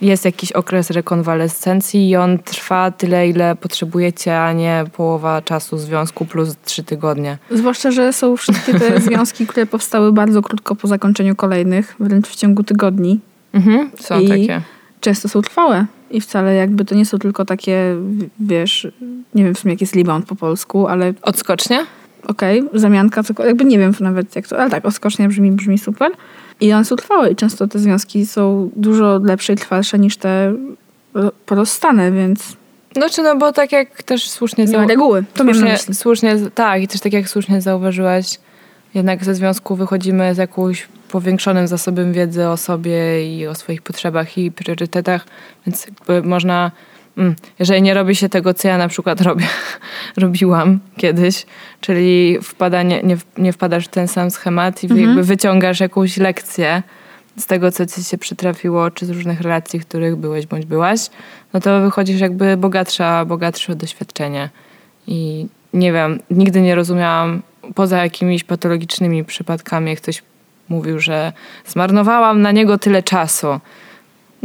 jest jakiś okres rekonwalescencji i on trwa tyle, ile potrzebujecie, a nie połowa czasu związku plus trzy tygodnie. Zwłaszcza, że są wszystkie te (laughs) związki, które powstały bardzo krótko po zakończeniu kolejnych, wręcz w ciągu tygodni. Mhm, są I- takie. Często są trwałe. I wcale jakby to nie są tylko takie, wiesz, nie wiem w sumie jak jest rebound po polsku, ale Odskocznie? okej, zamianka, cokolwiek, jakby nie wiem nawet jak to, ale tak, odskocznie brzmi, brzmi super. I one są trwałe i często te związki są dużo lepsze i trwalsze niż te ro- porozstane, więc Znaczy, no bo tak jak też słusznie... nie ma reguły. To słusznie, słusznie, tak, i też tak jak słusznie zauważyłaś, jednak ze związku wychodzimy z jakimś powiększonym zasobem wiedzy o sobie i o swoich potrzebach i priorytetach, więc jakby można, jeżeli nie robi się tego, co ja na przykład robię, (laughs) robiłam kiedyś, czyli wpadanie, nie, nie wpadasz w ten sam schemat i jakby wyciągasz jakąś lekcję z tego, co ci się przytrafiło, czy z różnych relacji, w których byłeś bądź byłaś, no to wychodzisz jakby bogatsza, bogatsze doświadczenie. I nie wiem, nigdy nie rozumiałam, poza jakimiś patologicznymi przypadkami, jak ktoś mówił, że zmarnowałam na niego tyle czasu.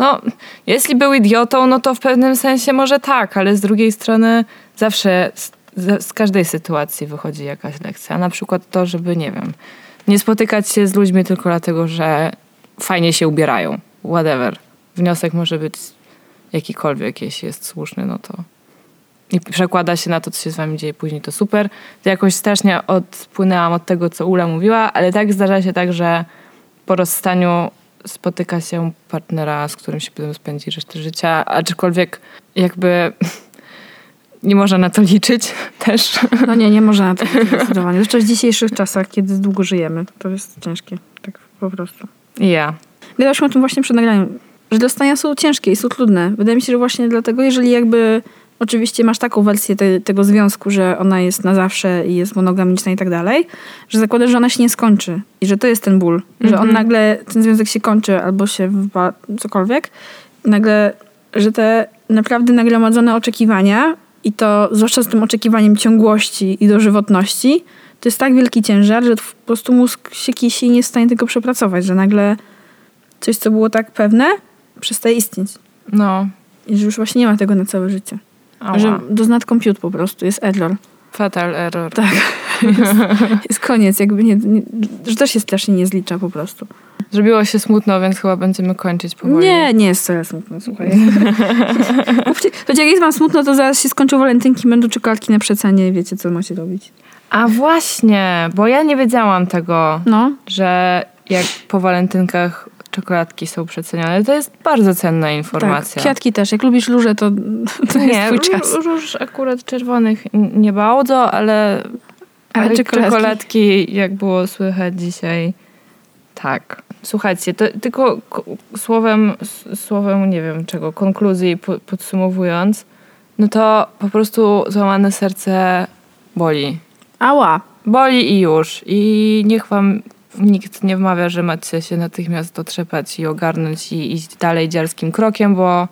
No, jeśli był idiotą, no to w pewnym sensie może tak, ale z drugiej strony zawsze z, z, każdej sytuacji wychodzi jakaś lekcja. Na przykład to, żeby, nie wiem, nie spotykać się z ludźmi tylko dlatego, że fajnie się ubierają. Whatever. Wniosek może być jakikolwiek, jeśli jest słuszny, no to i przekłada się na to, co się z wami dzieje później, to super. To jakoś strasznie odpłynęłam od tego, co Ula mówiła, ale tak zdarza się tak, że po rozstaniu spotyka się partnera, z którym się potem spędzi resztę życia, aczkolwiek jakby (laughs) nie można na to liczyć (laughs) też. No nie, nie można na to liczyć (laughs) zdecydowanie. Zwłaszcza w dzisiejszych czasach, kiedy długo żyjemy. To jest ciężkie. Tak po prostu. Ja. Gadałyśmy o tym właśnie przed nagraniem, że dostania są ciężkie i są trudne. Wydaje mi się, że właśnie dlatego, jeżeli jakby oczywiście masz taką wersję te, tego związku, że ona jest na zawsze i jest monogamiczna i tak dalej, że zakładasz, że ona się nie skończy i że to jest ten ból, że on nagle, ten związek się kończy albo się wypa- cokolwiek, nagle, że te naprawdę nagromadzone oczekiwania i to zwłaszcza z tym oczekiwaniem ciągłości i dożywotności, to jest tak wielki ciężar, że po prostu mózg się kisi i nie jest w stanie tego przepracować, że nagle coś, co było tak pewne, przestaje istnieć. No. I że już właśnie nie ma tego na całe życie. Ała. Że does not compute po prostu, jest error. Fatal error. Tak. (laughs) Jest, jest koniec, jakby nie, nie, że też się strasznie nie zlicza po prostu. Zrobiło się smutno, więc chyba będziemy kończyć powoli. Nie, nie jest wcale smutno, słuchaj. (laughs) Choć jak jest wam smutno, to zaraz się skończą walentynki, będą czekoladki na przecenie i wiecie, co macie robić. A właśnie, bo ja nie wiedziałam tego, No, że jak po walentynkach czekoladki są przecenione. To jest bardzo cenna tak. informacja. Kwiatki też. Jak lubisz róże, to, to jest nie, twój czas. ró- róż akurat czerwonych nie bardzo, ale, Ale ale czekoladki. czekoladki, jak było słychać dzisiaj, tak. Słuchajcie, to tylko słowem, słowem, nie wiem czego, konkluzji po, podsumowując, no to po prostu złamane serce boli. Ała. Boli i już. I niech wam nikt nie wmawia, że macie się natychmiast dotrzepać i ogarnąć i iść dalej dziarskim krokiem, bo,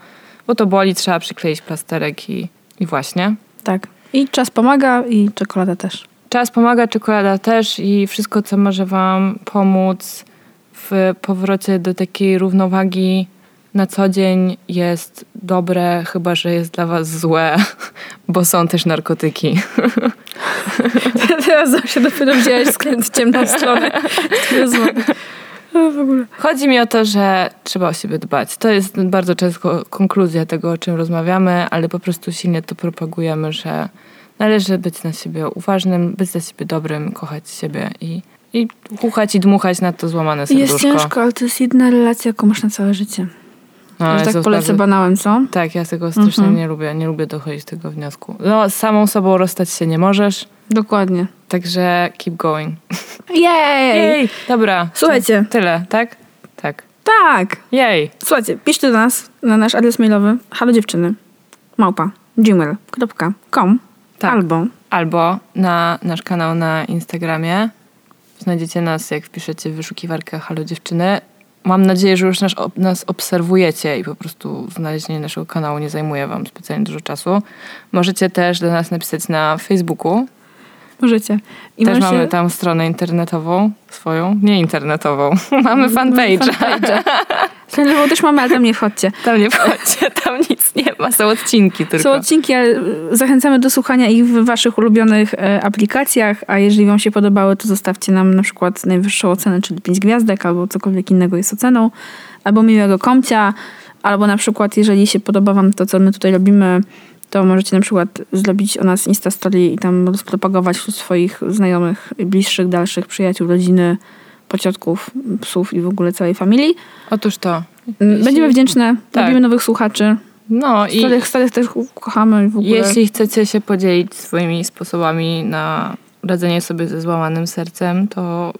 bo to boli, trzeba przykleić plasterek i, i właśnie. Tak. I czas pomaga i czekolada też. Czas pomaga, czekolada też i wszystko, co może wam pomóc w powrocie do takiej równowagi na co dzień jest dobre, chyba że jest dla was złe, (laughs) bo są też narkotyki. (laughs) (laughs) Teraz się dopiero wzięłaś skręt w ciemną stronę. Złe. w ogóle. Chodzi mi o to, że trzeba o siebie dbać. To jest bardzo często konkluzja tego, o czym rozmawiamy, ale po prostu silnie to propagujemy, że należy być na siebie uważnym, być dla siebie dobrym, kochać siebie i, i chuchać i dmuchać na to złamane serduszko. Jest ciężko, ale to jest jedna relacja, jaką masz na całe życie. No, jest tak polecę bardzo- banałem, co? Tak, ja tego strasznie Mhm. nie lubię. Nie lubię dochodzić do tego wniosku. No, z samą sobą rozstać się nie możesz, Dokładnie. także keep going. (laughs) Jej! Jej! Dobra. Słuchajcie. Tyle, tak? Tak. Tak! Jej! Słuchajcie, piszcie do nas na nasz adres mailowy halo dziewczyny małpa gmail.com Tak. albo Albo na nasz kanał na Instagramie. Znajdziecie nas, jak wpiszecie w wyszukiwarkę Halo Dziewczyny. Mam nadzieję, że już nas, nas obserwujecie i po prostu znalezienie naszego kanału nie zajmuje wam specjalnie dużo czasu. Możecie też do nas napisać na Facebooku. Możecie. I też mamy tam stronę internetową swoją. Nie internetową. (laughs) mamy fanpage. fanpage'a. Bo też mamy, ale tam nie wchodźcie. Tam nie wchodźcie, tam nic nie ma. Są odcinki tylko. Są odcinki, ale e, zachęcamy do słuchania ich w waszych ulubionych e, aplikacjach, a jeżeli wam się podobały, to zostawcie nam na przykład najwyższą ocenę, czyli 5 gwiazdek, albo cokolwiek innego jest oceną, albo miłego komcia, albo na przykład jeżeli się podoba wam to, co my tutaj robimy, to możecie na przykład zrobić o nas Insta Story i tam rozpropagować wśród swoich znajomych, bliższych, dalszych, przyjaciół, rodziny, pociotków, psów i w ogóle całej familii. Otóż to. Będziemy Jeśli- wdzięczne, Tak. robimy nowych słuchaczy. No i Starych, starych też kochamy w ogóle. jeśli chcecie się podzielić swoimi sposobami na radzenie sobie ze złamanym sercem, to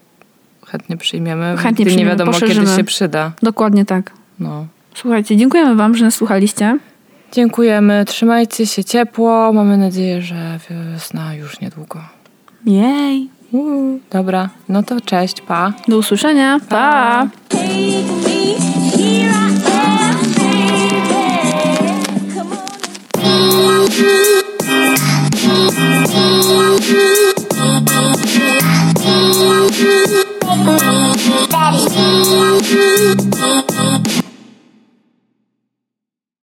chętnie przyjmiemy. Chętnie Nigdy nie przyjmiemy, wiadomo, poszerzymy. kiedy się przyda. Dokładnie tak. No. Słuchajcie, dziękujemy wam, że nas słuchaliście. Dziękujemy, trzymajcie się ciepło. Mamy nadzieję, że wiosna już niedługo. Jej! Uuu. Dobra, no to cześć, pa. Do usłyszenia, pa. pa.